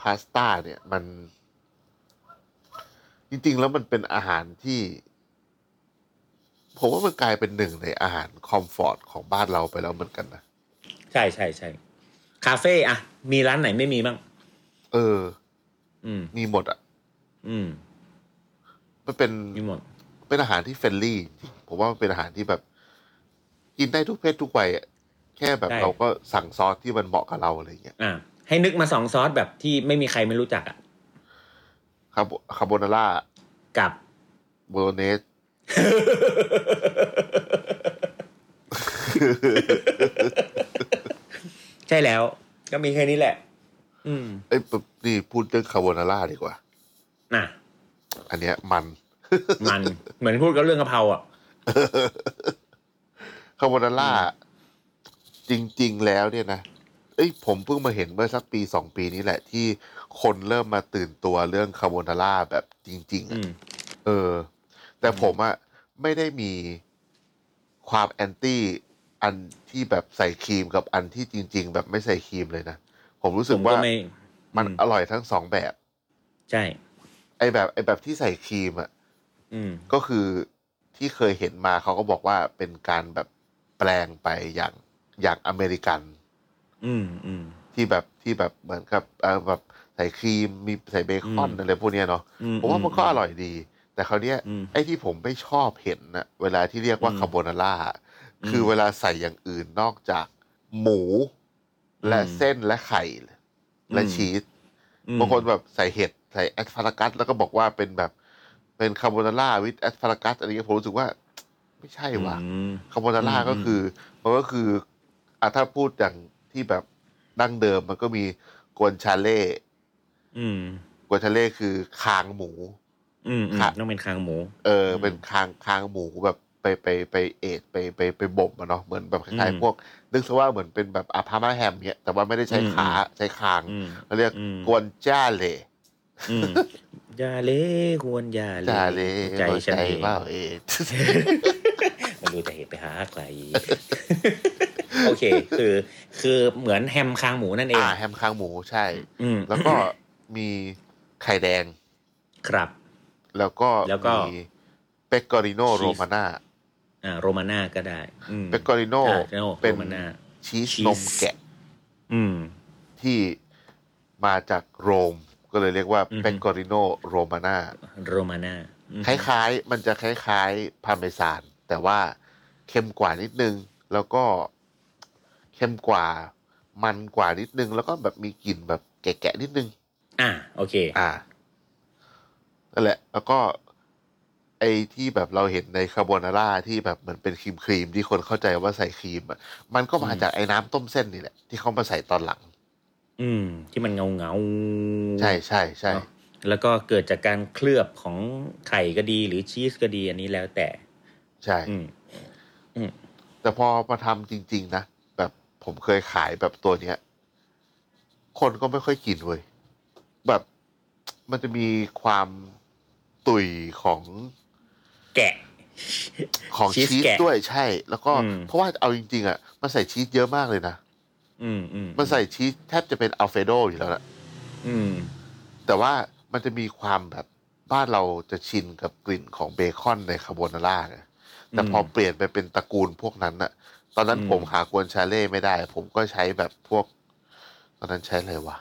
พาสต้าเนี่ยมัน จริง ๆ แล้วมันเป็นอาหารที่ ผมว่ามันกลายเป็นหนึ่งในอาหารคอมฟอร์ตของบ้านเราไปแล้วเหมือนกันนะ ใช่ใช่ใช่คาเฟ่อะมีร้านไหนไม่มีบ้าง เออ อืม มีหมดอะอืม มันเป็นมีหมด เป็นอาหารที่ friendly จริงผมว่ามันเป็นอาหารที่แบบ กินได้ทุกเพศทุกวัยอะแค่แบบใช่เราก็สั่งซอสที่มันเหมาะกับเราอะไรอย่างเงี้ย อ่า ให้นึกมาสองซอสแบบที่ไม่มีใครไม่รู้จักอะคาโบคาโบนาร่ากับโบโลเนสใช่แล้ว ก็มีแค่นี้แหละ อืมเอ้ยปุ๊บนี่พูดเรื่องคาโบนาร่าดีกว่าน่ะ อันเนี้ยมัน มันเหมือนพูดกับเรื่องกะเพราอะคาโบนาร่าจริง ๆ แล้วเนี่ยนะ เอ้ยผมเพิ่งมาเห็นเมื่อสักปีสองปีนี้แหละ ที่คนเริ่มมาตื่นตัวเรื่องคาโบนาร่าแบบจริงๆอือะมเออ แต่ผมอะไม่ได้มีความ anti อันที่แบบใส่ครีมกับอันที่จริง ๆ แบบไม่ใส่ครีมเลยนะ ผมรู้สึกผมว่าก็ไม่ มันอืมอร่อยทั้งสองแบบ ใช่ ไอแบบไอแบบที่ใส่ครีมอะอืม ก็คือที่เคยเห็นมาเขาก็บอกว่าเป็นการแบบแปลงไปอย่างอย่างอเมริกัน อืมอืมที่แบบที่แบบเหมือนกับเออแบบใส่ครีมมีใส่เบคอนอืมอะไรพวกเนี้ยเนาะอืผมว่ามันก็อร่อยดี แต่คราวเนี้ยอืม ไอ้ที่ผมไม่ชอบเห็นนะเวลาที่เรียกว่าอืมคาโบนาร่าอืมคือเวลาใส่อย่างอื่นนอกจากหมู และอืมเส้นและไข่ และอืมชีส อืม บางคนแบบใส่เห็ดใส่ asparagus แล้วก็บอกว่าเป็นแบบเป็น carbonara with asparagus อะไรเงี้ยผมรู้สึกว่า ไม่ใช่ว่ะอืม คาโบนาร่าอืมก็คือมันก็คืออะถ้าพูดอย่าง ที่แบบดั้งเดิมมันก็มี guancialeอืมกวนชาเล่คือคางหมู อืมอืมค่ะต้องเป็นคางหมู เอออมเป็นคางคางหมูแบบไปไปไปเอทไปไปไปบ่มอะเนาะเหมือนแบบคล้ายอืมๆพวก นึกซะว่าเหมือนเป็นแบบอาพามาแฮมเนี่ยแต่ว่าไม่ได้ใช้อืมขาใช้คางอืมเขาเรียกอืมกวนจ้าเล่อืมยาเล่ควรยาเล่จ้าเล่ใจฉันเองว่าเองไม่รู้จะเหตุไปหาใคร โอเค คือ คือเหมือนแฮมคางหมูนั่นเอง อ่า แฮมคางหมูใช่ อืมแล้วก็มีไข่แดง ครับ แล้วก็แล้วก็มี pecorino ชีส romano อ่า romano ก็ได้อืม pecorino อ่า romano เป็นชีสชีสนมแกะ อืม ที่มาจากโรมก็เลยเรียกว่าอือฮึเปกกอริโนโรมาน่าโรมาน่าอืมคล้ายๆ มันจะคล้ายๆพาร์เมซาน แต่ว่าเข้มกว่านิดนึง แล้วก็ เข้มกว่า มันกว่านิดนึง แล้วก็แบบมีกลิ่นแบบแกะๆนิดนึง อ่า โอเค อ่านั่นแหละ แล้วก็ ไอ้ที่แบบเราเห็นในคาโบนาร่าที่แบบเหมือนเป็นครีมครีมๆที่คนเข้าใจว่าใส่ครีมอะมันก็มาอืมจากไอ้น้ำต้มเส้นนี่แหละ ที่เขามาใส่ตอนหลัง อืม ที่มันเงาเงาๆใช่ใช่ใช่เนอะแล้วก็เกิดจากการเคลือบของไข่ก็ดี หรือชีสก็ดีอันนี้แล้วแต่ ใช่อืมแต่พอมาทำจริง ๆ นะแบบ ผมเคยขายแบบตัวเนี้ย คนก็ไม่ค่อยกินเว้ยแบบมันจะมีความตุยของแกะ ของชีสชีสแกะด้วยใช่ แล้วก็อืมเพราะว่าเอาจริง ๆ อะ มันใส่ชีสเยอะมากเลยนะอืมอืมมันใส่ชีสแทบจะเป็นอัลเฟโดอยู่แล้วแหละอืม แต่ว่ามันจะมีความแบบบ้านเราจะชินกับกลิ่นของเบคอนในคาโบนาร่าไงแต่พอเปลี่ยนไปเป็นตระกูลพวกนั้นอะ ตอนนั้นอืมผมหากวนชาเล่ไม่ได้ ผมก็ใช้แบบพวก ตอนนั้นใช้อะไรวะ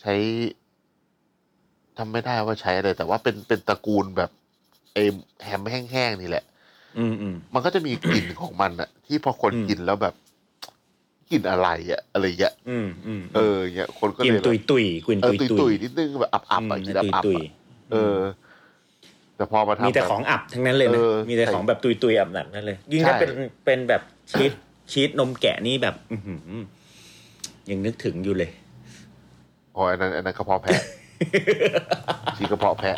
ใช้ทำไม่ได้ว่าใช้อะไร แต่ว่าเป็นเป็นตระกูลแบบไอแฮมแห้งๆนี่แหละ อืมอืมมันก็จะมีกลิ่นของมันอะที่พอคนอืมกินแล้วแบบกลิ่นอะไรอะอะไรเงี้ยอืมอืมเออเงี้ยคนก็กิเลนยแบบตุยตุยกลิ่นเออตุยตุยตุตุยยนิดนึงแบบอับอับๆอะกินอับอับตุยอะเออ แต่พอมาทำมีแต่บบของอับทั้งนั้นเลยนะเออมีแต่ใช่ของแบบตุยตุยอับหนักนั่นเลย ยิ่งใช่ถ้าเป็นเป็นแบบชีสชีสนมแกะนี่แบบ อือหือยังนึกถึงอยู่เลยอ๋ออันนั้นอันนั้นกระเพาะแพะชีกระเพาะแพะ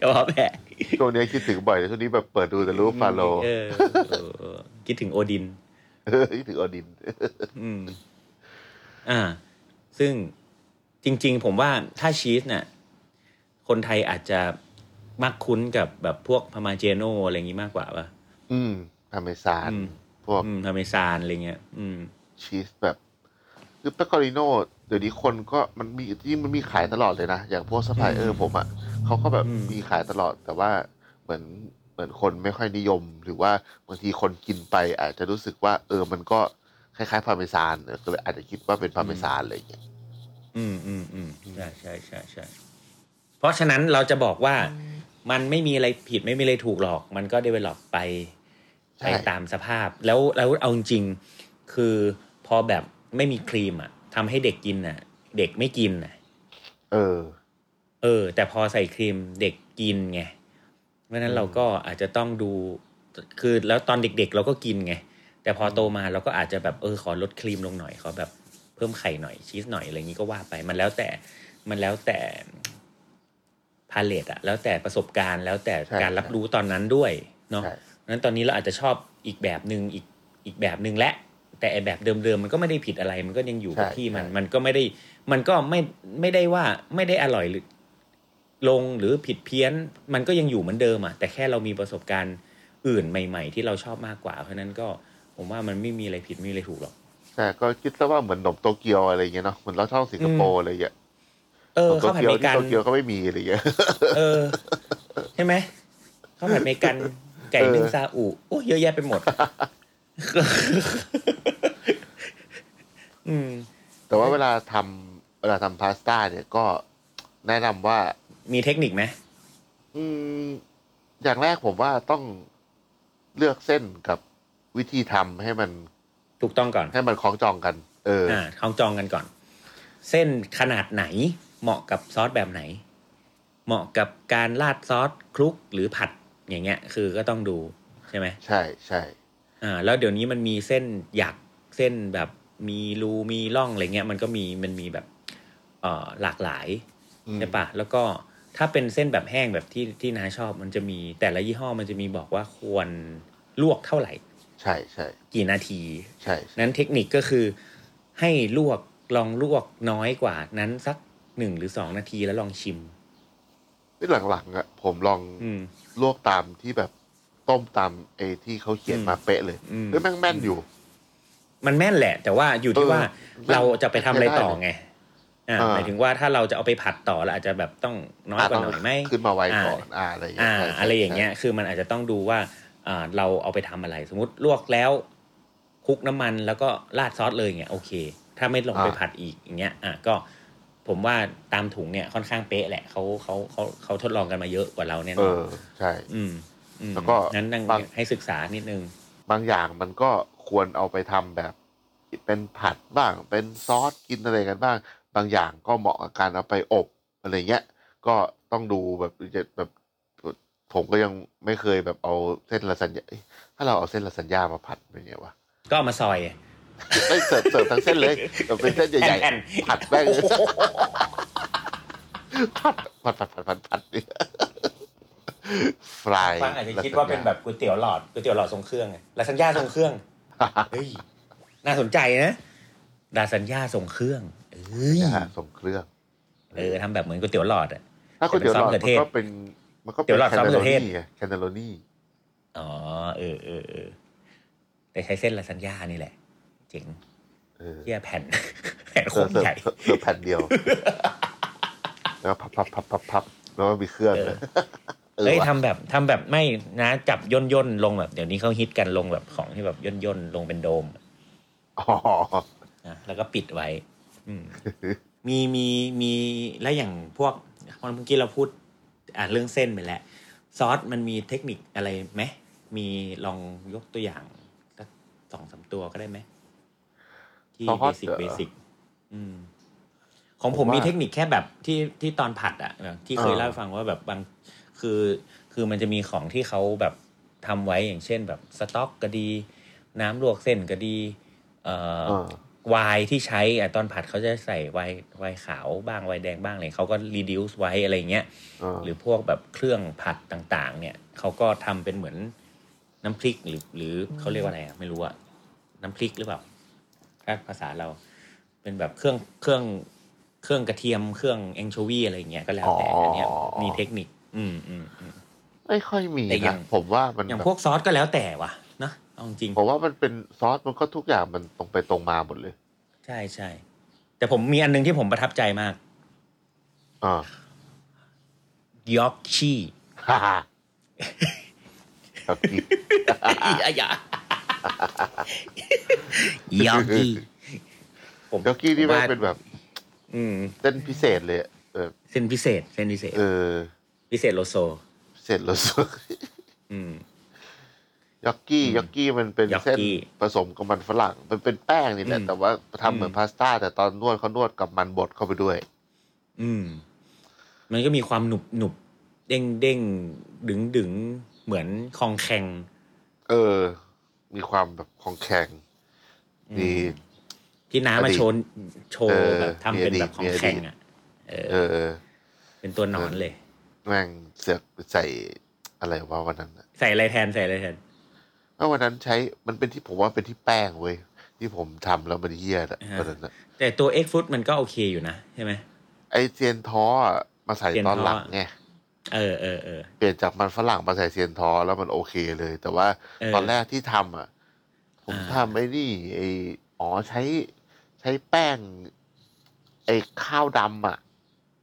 กระเพาะแพะช่วงนี้คิดถึงบ่อยเลยช่วงนี้แบบเปิดดูแต่รูปฟาโลเออเออคิดถึงโอดินคิดถึงอดิน อืม อ่า ซึ่งจริง ๆ ผมว่าถ้าชีสเนี่ยคนไทยอาจจะ มักคุ้นกับแบบพวก parmigiano อะไรอย่างนี้มากกว่าป่ะอืมพาร์เมซานอืมพวกอืมพวกพาร์เมซานอะไรเงี้ย อืม ชีสแบบคือ pecorino เดี๋ยวนี้คนก็มันมีที่มันมีขายตลอดเลยนะ อย่างพวกสปายเออร์ผมอะเขาก็แบบอืมมีขายตลอดแต่ว่าเหมือนเหมือนคนไม่ค่อยนิยม หรือว่าบางทีคนกินไป อาจจะรู้สึกว่า เออมันก็คล้ายๆพาร์เมซานเออก็เลยอาจจะคิดว่าเป็นพาร์เมซานอะไรอย่างเงี้ยอืมอืมอืมใช่ใช่ใช่ใช่เพราะฉะนั้นเราจะบอกว่า มันไม่มีอะไรผิดไม่มีอะไรถูกหรอก มันก็ develop ไปใช่ไปตามสภาพ แล้วแล้วเอาจริงๆคือพอแบบไม่มีครีมอะทำให้เด็กกินอะ เด็กไม่กินอะ เออ เออ แต่พอใส่ครีมเด็กกินไงเพราะฉะนั้นเราก็อาจจะต้องดู คือแล้วตอนเด็กๆเราก็กินไง แต่พอโตมาเราก็อาจจะแบบเออขอลดครีมลงหน่อยขอแบบเพิ่มไข่หน่อยชีสหน่อยอะไรอย่างนี้ก็ว่าไป มันแล้วแต่มันแล้วแต่ พาเลตอะแล้วแต่ประสบการณ์แล้วแต่ใช่การรับรู้ตอนนั้นด้วยเนาะใช่เพราะฉะนั้นตอนนี้เราอาจจะชอบอีกแบบหนึ่งอีกอีกแบบหนึ่งและ แต่ไอแบบเดิมๆมันก็ไม่ได้ผิดอะไรมันก็ยังอยู่กับใช่ที่มันใช่มันก็ไม่ได้มันก็ไม่ไม่ได้ว่าไม่ได้อร่อยหรือลงหรือผิดเพี้ยนมันก็ยังอยู่เหมือนเดิมอะแต่แค่เรามีประสบการณ์อื่นใหม่ ๆ ที่เราชอบมากกว่า เพราะฉะนั้นก็ผมว่ามันไม่มีอะไรผิดไม่มีอะไรถูกหรอกแต่ก็คิดซะว่าเหมือนหนมโตเกียวอะไรอย่างเงี้ยเนาะเหมือนเราชอบสิงคโปร์อะไรอย่าง เงี้ยเออหนมโตข้าวผัดเกียวเมที่กันโตเกียวก็ไม่มีอะไรอย่างเงี้ยเออใช่ไหมข้าวผัดเมกันไก่เออนึ่งซาอุโอ้เยอะแยะไปหมด อืม แต่ว่าเวลาทำเวลาทำพาสต้าเนี่ยก็แนะนำว่ามีเทคนิคไหมอืมอย่างแรกผมว่าต้องเลือกเส้นกับวิธีทำให้มันถูกต้องก่อน ให้มันคล้องจองกัน เอออ่าเขาจองกันก่อน เส้นขนาดไหน เหมาะกับซอสแบบไหน เหมาะกับการราดซอสคลุกหรือผัดอย่างเงี้ย คือก็ต้องดูใช่ไหมใช่ใช่อ่าแล้วเดี๋ยวนี้มันมีเส้นหยักเส้นแบบมีรูมีร่องอะไรเงี้ย มันก็มีมันมีแบบเอ่อหลากหลายอืมใช่ปะแล้วก็ถ้าเป็นเส้นแบบแห้งแบบที่ที่น้าชอบมันจะมีแต่ละยี่ห้อมันจะมีบอกว่าควรลวกเท่าไหร่ ใช่ใช่กี่นาทีใช่นั้นเทคนิคก็คือให้ลวกลองลวกน้อยกว่านั้นสัก หนึ่งหรือสองนาทีแล้วลองชิมที่หลังๆอะ ผมลองอืม ลวกตามที่แบบต้มตามไอ้ที่เขาเขียนมาเป๊ะเลยอืม เฮ้ยแม่งแม่นอยู่ มันแม่นแหละ แต่ว่าอยู่ที่เออว่ามันเราจะไปทำอะไรต่อใช้ได้ไงอ่าอ่า หมายถึงว่าถ้าเราจะเอาไปผัดต่อเราอาจจะแบบต้องน้อยกว่าหน่อยไหม ขึ้นมาไวอ่าก่อนอ่าอะไรอย่างเงี้อ่ายใช่ใช่อะไรอย่างเงี้ย คือมันอาจจะต้องดูว่าอ่าเราเอาไปทำอะไร สมมติลวกแล้วคลุกน้ำมันแล้วก็ราดซอสเลยเงี้ยโอเค ถ้าไม่ลงไปผัดอีกอย่างเงี้ยอะก็ ผมว่าตามถุงเนี่ยค่อนข้างเป๊ะแหละเขาเขาเขาเขาทดลองกันมาเยอะกว่าเราแน่นเออนอใช่อืมอืมแล้วก็นั้นนั่งบางให้ศึกษานิดนึง บางอย่างมันก็ควรเอาไปทำแบบ เป็นผัดบ้าง เป็นซอสกินอะไรกันบ้าง บางอย่างก็เหมาะกับการเอาไปอบอะไรเงี้ย ก็ต้องดูแบบจะแบบผมก็ยังไม่เคยแบบเอาเส้นลาซานญ่าเอ้ยถ้าเราเอาเส้นลาซานญ่ามาผัดเป็นไงวะก็เอามาซอย ไม่เสิร์ฟเสิร์ฟทั้งเส้นเลยแบบเป็นเส้นใหญ่แผ่นๆผัดแม่งผัดผัดผัดผัดผัดผัดเนี่ยฟรายฟังอาจจะคิดว่าเป็นแบบก๋วยเตี๋ยวหลอดก๋วยเตี๋ยวหลอดทรงเครื่องไงลาซานญ่าทรงเครื่องเฮ้ยน่าสนใจนะลาซานญ่าทรงเครื่องเอ้ยนะฮะส่งเครื่อง เออทำแบบเหมือนก๋วยเตี๋ยวหลอดอะถ้าก๋วยเตี๋ยวหลอดแต่มัเป็นซอสมะเขือเทศนก็เป็นมันก็เตี๋เป็ยวนหลอดแคซอสนมะเนเขืโรอเทศนี่ไงแคนเนโรนี่อ๋อเออเออเออแต่ใช้เส้นลาซานญ่านี่แหละ เจ๋งเออเที่ยแผ่นแผ่นโคเสิร์ฟตรใหญ่เสิร์ฟเสิร์ฟแผ่นเดียว แล้วก็พับพับพับพับพับแล้วก็มีเครื่องเออเลยเออเฮ้ยว่ะทำแบบทำแบบไม่นะ จับย่นย่นๆลงแบบ เดี๋ยวนี้เขาฮิตกันลงแบบของที่แบบย่นย่นๆลงเป็นโดมอ๋อนะแล้วก็ปิดไว้ อืมมีมีมีแล้วอย่างพวกเมื่อกี้เราพูด อ่าเรื่องเส้นไปแล้วซอสมันมีเทคนิคอะไรไหมมีลองยกตัวอย่างสักสองสามตัวก็ได้ไหม ที่ซอส basic เหรอ basicอืมของผมผมว่ามีมีเทคนิคแค่แบบที่ที่ตอนผัดอะแบบที่เคยอ่าเล่าให้ฟังว่าแบบบางคือคือมันจะมีของที่เขาแบบทำไว้อย่างเช่นแบบสต๊อกก็ดี น้ำลวกเส้นก็ดีเอ่อเออไวน์ที่ใช้อะตอนผัดเขาจะใส่ไวน์ไวน์ขาวบ้างไวน์แดงบ้างอะไรเขาก็ reduce ไว้อะไรเงี้ยเออหรือพวกแบบเครื่องผัดต่าง ๆ เนี่ยเขาก็ทำเป็นเหมือนน้ำพริกหรือหรือเขาเรียกว่าอะไรอะไม่รู้อะน้ำพริกหรือเปล่าถ้า ภาษาเรา เป็นแบบเครื่องเครื่องเครื่องกระเทียมเครื่องแองโชวีอะไรเงี้ยก็แล้วแต่อันเนี้ยมีเทคนิค อืมอืมอืมไม่ค่อยมีแต่ยันะงผมว่ามันอย่างแบบพวกซอสก็แล้วแต่ว่ะนะเอาจริงผมว่ามันเป็นซอสมันก็ทุกอย่างมันตรงไปตรงมาหมดเลย ใช่ใช่แต่ผมมีอันนึงที่ผมประทับใจมากอ่ายอกชี่ฮ่าฮ่าครับพี่อา ยะยอกกี้ผมยอกกี้นี่มันว่าเป็นแบบ อืมเส้นพิเศษเลยอะเออเส้นพิเศษ เส้นพิเศษ เออ พิเศษโลโซเสร็จแล้วอืมยอกกี้อืมยอกกี้มันเป็นยอกกี้เส้นผสมกับมันฝรั่ง มันเป็นแป้งนี่แหละอืมแต่ว่าทำเหมือนอืมพาสต้า แต่ตอนนวดเขานวดกับมันบดเข้าไปด้วย อืม มันก็มีความหนุบหนุบเด้งเด้งดึงดึงเหมือนคองแข็ง เออ มีความแบบของแข็งอืมดีที่น้ามาอดีตโชว์โชเอว์อแบบทำเป็นแบบคมีองอดีตแข็งอะเออเออเป็นตัวหนอนเลย แม่งเสือกใส่อะไรวะวันนั้นน่ะใส่อะไรแทนใส่อะไรแทนเมื่อวันนั้นใช้มันเป็นที่ผมว่าเป็นที่แป้งเว้ยที่ผมทำแล้วมันเหี้ยอะวันนั้นน่ะแต่ตัวเอ็กฟุตมันก็โอเคอยู่นะใช่ไหมไอเซียนท้ออะมาใส่เซียนตอนท้อหลังไง เออเออเออเปลี่ยนจากมันฝรั่งมาใส่เซียนท้อแล้วมันโอเคเลย แต่ว่าเออตอนแรกที่ทำอะ ผมอ่าทำไอ้นี่ไออ๋อใช้ใช้แป้ง ไอข้าวดำอะ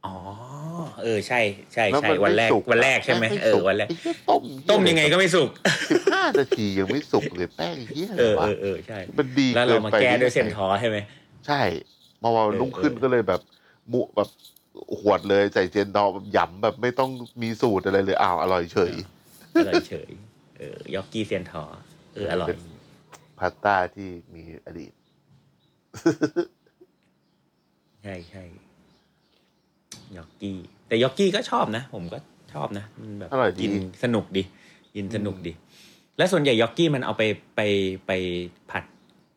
อ๋อ เออใช่ใช่แล้วใช่มันวันแรกไม่สุกวันแรกใช่ไหมแป้งเออสุกวันแรกไอ้เหี้ยต้มต้มยังไงก็ไม่สุกสิบห้านาทียังไม่สุกเลยแป้งเหี้ยเออวะเออเออใช่ มันดีแล้วเรามากินไปแก้ด้วยไเส้นท้อใช่ไหมใช่มาวันเออรุ่งขึ้นเออก็เลยแบบมุแบบ หวดเลยใส่เจนดอแบบหยำแบบไม่ต้องมีสูตรอะไรเลยอ้าวอร่อยเฉยอร่อยเฉย เออยอกกี้เซียนท้อเอออร่อยเป็นพาสต้าที่มีอดีต ใช่ใช่ยอกกี้ แต่ยอกกี้ก็ชอบนะ ผมก็ชอบนะมันแบบอร่อยดีกินสนุกดีกินสนุกดีแล้วส่วนใหญ่ยอกกี้มันเอาไปไปไปผัด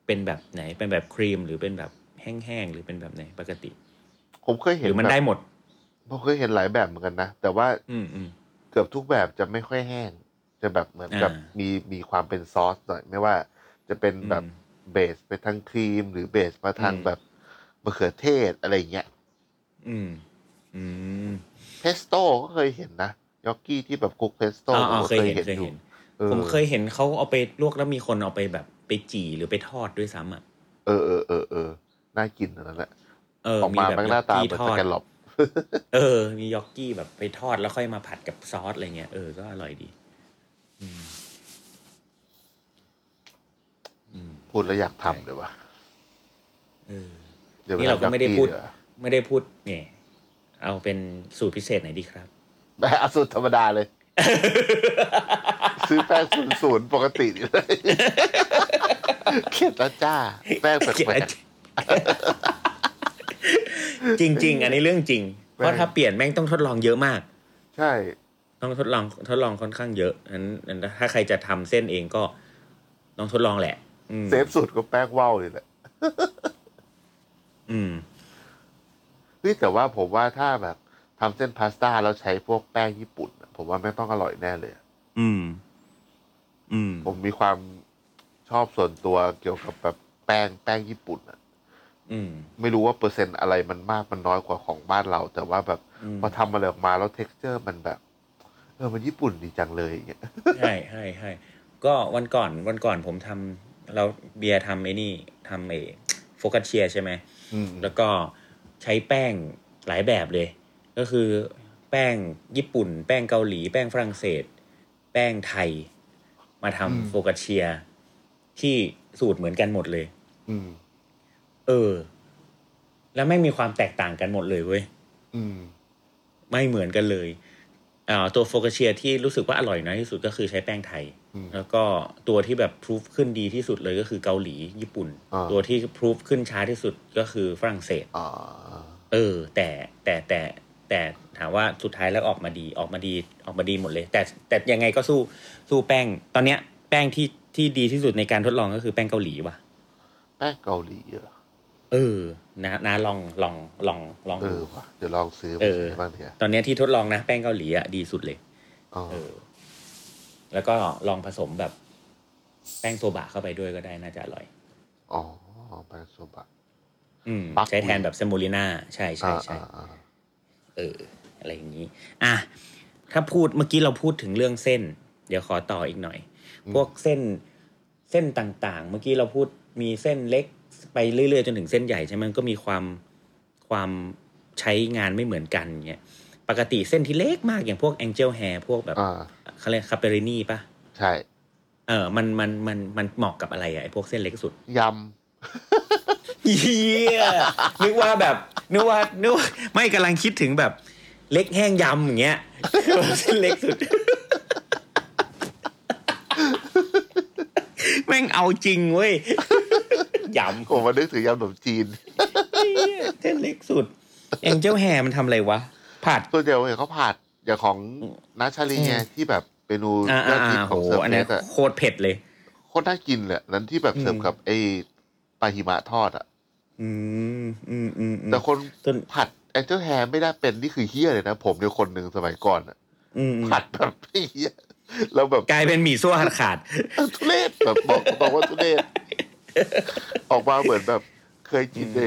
เป็นแบบไหน เป็นแบบครีมหรือเป็นแบบแห้งๆหรือเป็นแบบไหนปกติ ผมเคยหเห็นรือมันแบบได้หมดผมเคยเห็นหลายแบบเหมือนกันนะ แต่ว่า อืมอืมเกือบทุกแบบจะไม่ค่อยแห้ง จะแบบเหมือนกับอ่ามีมีความเป็นซอสหน่อย ไม่ว่าจะเป็นแบบอืมเบสไปทางครีม หรือเบสมาทางอืมแบบมะเขือเทศอะไรอย่างเงี้ย อืม อืม เพสโต้ก็เคยเห็นนะยอกกี้ที่แบบคุกเพสโต้อ๋ออ๋อผมเคยเห็นเคยอยู่เห็นออผมเคยเห็นเขาเอาไปลวกแล้วมีคนเอาไปแบบไปจี่หรือไปทอดด้วยซ้ำอะ เออเออเออเออน่ากินอันนั้นแหละเออออกมาแบบแม่งหน้าตากี้เหมือนทสอดแกนหลอบเออ มียอกกี้แบบไปทอดแล้วค่อยมาผัดกับซอสอะไรเงี้ยเออก็อร่อยดีอืมอืมพูดแล้วอยากทำเลยว่ะเออดี๋ยวนี่เราก็ปทำไม่ได้ยอกกี้พูดเยวไม่ได้พูดเนี่ย เอาเป็นสูตรพิเศษไหนดีครับแบบเอาสูตรธรรมดาเลย ซื้อแป้งศูนย์ศูนย์ปกตินี่เลยเข็ดแล้วจ้า แป้งแปลก จริง ๆ อันนี้เรื่องจริง เพราะถ้าเปลี่ยนแม่งต้องทดลองเยอะมากๆใช่ ต้องทดลองทดลองค่อนข้างเยอะนั้นนั้นถ้าใครจะทำเส้นเองก็ต้องทดลองแหละอืม safe สุดก็แป้งว่าวเลยแหละ อืมเฮ้ยแต่ว่าผมว่าถ้าแบบทำเส้นพาสต้าแล้วใช้พวกแป้งญี่ปุ่นอะผมว่าแม่งต้องอร่อยแน่เลยอะอืม อืม ผมมีความชอบส่วนตัวเกี่ยวกับแบบแป้งแป้งญี่ปุ่นอะอืม ไม่รู้ว่าเปอร์เซ็นต์อะไรมันมากมันน้อยกว่าของบ้านเรา แต่ว่าแบบอืมพอทำอะไรออกมาแล้ว texture มันแบบ เออมันญี่ปุ่นดีจังเลยอย่างเงี้ยใช่ใช่ใช่ก็วันก่อนวันก่อนผมทำเราเบียร์ทำไอ้นี่ทำไอ้โฟกัสเชียใช่ไหมอืมแล้วก็ใช้แป้งหลายแบบเลย ก็คือแป้งญี่ปุ่น แป้งเกาหลี แป้งฝรั่งเศส แป้งไทย มาทำโฟกัสเชียที่สูตรเหมือนกันหมดเลยอืม เออ แล้วไม่งมีความแตกต่างกันหมดเลยเว้ยอืมไม่เหมือนกันเลยอ่าตัวโฟกัสเชียที่รู้สึกว่าอร่อยน้อยที่สุดก็คือใช้แป้งไทยอืมแล้วก็ตัวที่แบบพรูฟขึ้นดีที่สุดเลยก็คือเกาหลีญี่ปุ่นอ่าตัวที่พรูฟขึ้นช้าที่สุดก็คือฝรั่งเศสอ่าเออ แต่แต่แต่แต่ถามว่าสุดท้ายแล้วออกมาดีออกมาดีออกมาดีหมดเลย แต่แต่ยังไงก็สู้สู้แป้ง ตอนเนี้ย แป้งที่ที่ดีที่สุดในการทดลองก็คือแป้งเกาหลีว่ะแป้งเกาหลีเหรอ เออนะนะลองลองลองลองเอดูอว่ะเดี๋ยวลองซื้อเอมาอใช้บ้างเถอะตอนเนี้ยที่ทดลองนะแป้งเกาหลีอะดีสุดเลยอ๋อเออ แล้วก็ลองผสมแบบ แป้งโซบะเข้าไปด้วยก็ได้น่าจะอร่อยอ๋อแป้งโซบะอืมปักใช้แทนแบบเซมโมลิน่าใช่ใช่อ่าใช่อ่าอ่าเออ อะไรอย่างนี้ อะถ้าพูดเมื่อกี้เราพูดถึงเรื่องเส้น เดี๋ยวขอต่ออีกหน่อย พวกเส้นเส้นต่างๆ เมื่อกี้เราพูดมีเส้นเล็ก ไปเรื่อยๆจนถึงเส้นใหญ่ใช่ไหมมันก็มีความความใช้งานไม่เหมือนกันเงี้ยปกติเส้นที่เล็กมากอย่างพวก Angel Hair พวกแบบอ่าเขาเรียกคาเปรินี่ปะใช่ เออ มันมันมันมันเหมาะกับอะไรอะไอพวกเส้นเล็กสุดยเฮียนึกว่าแบบนึกว่านึกว่าไม่กำลังคิดถึงแบบ เล็กแห้งยำอย่างเงี้ยเส้นเล็กสุดแม่งเอาจริงเว้ย ยำผมมานึกถึงยำขนมจีนำเส้นเล็กสุดเอ็งเจ้าแห่มันทำอะไรวะผัดส่วนใหญ่เห็นเขาผัดอย่างของนัชชาลีไงที่แบบเมนูอ่ายอดฮิตอ่าของโหเซิร์ฟอันเนนี้สอะโคตรเผ็ดเลยโคตรน่ากินเลยนั้นที่แบบเสิร์ฟอืมกับไอ้ปลาหิมะทอดอะอืมอืมอืมอืมแต่คนจนผัดแองเจิลแฮร์ไม่ได้เป็นนี่คือเฮี้ยเลยนะ ผมเนี่ยคนหนึ่งสมัยก่อนอะอืมอืมผัดแบบเฮี้ยแล้วแบบกลายเป็นหมี่ซั่วขาดขาดทุเรศแบบบอกบอกว่าทุเรศ ออกมาเหมือนแบบ เคยกินใน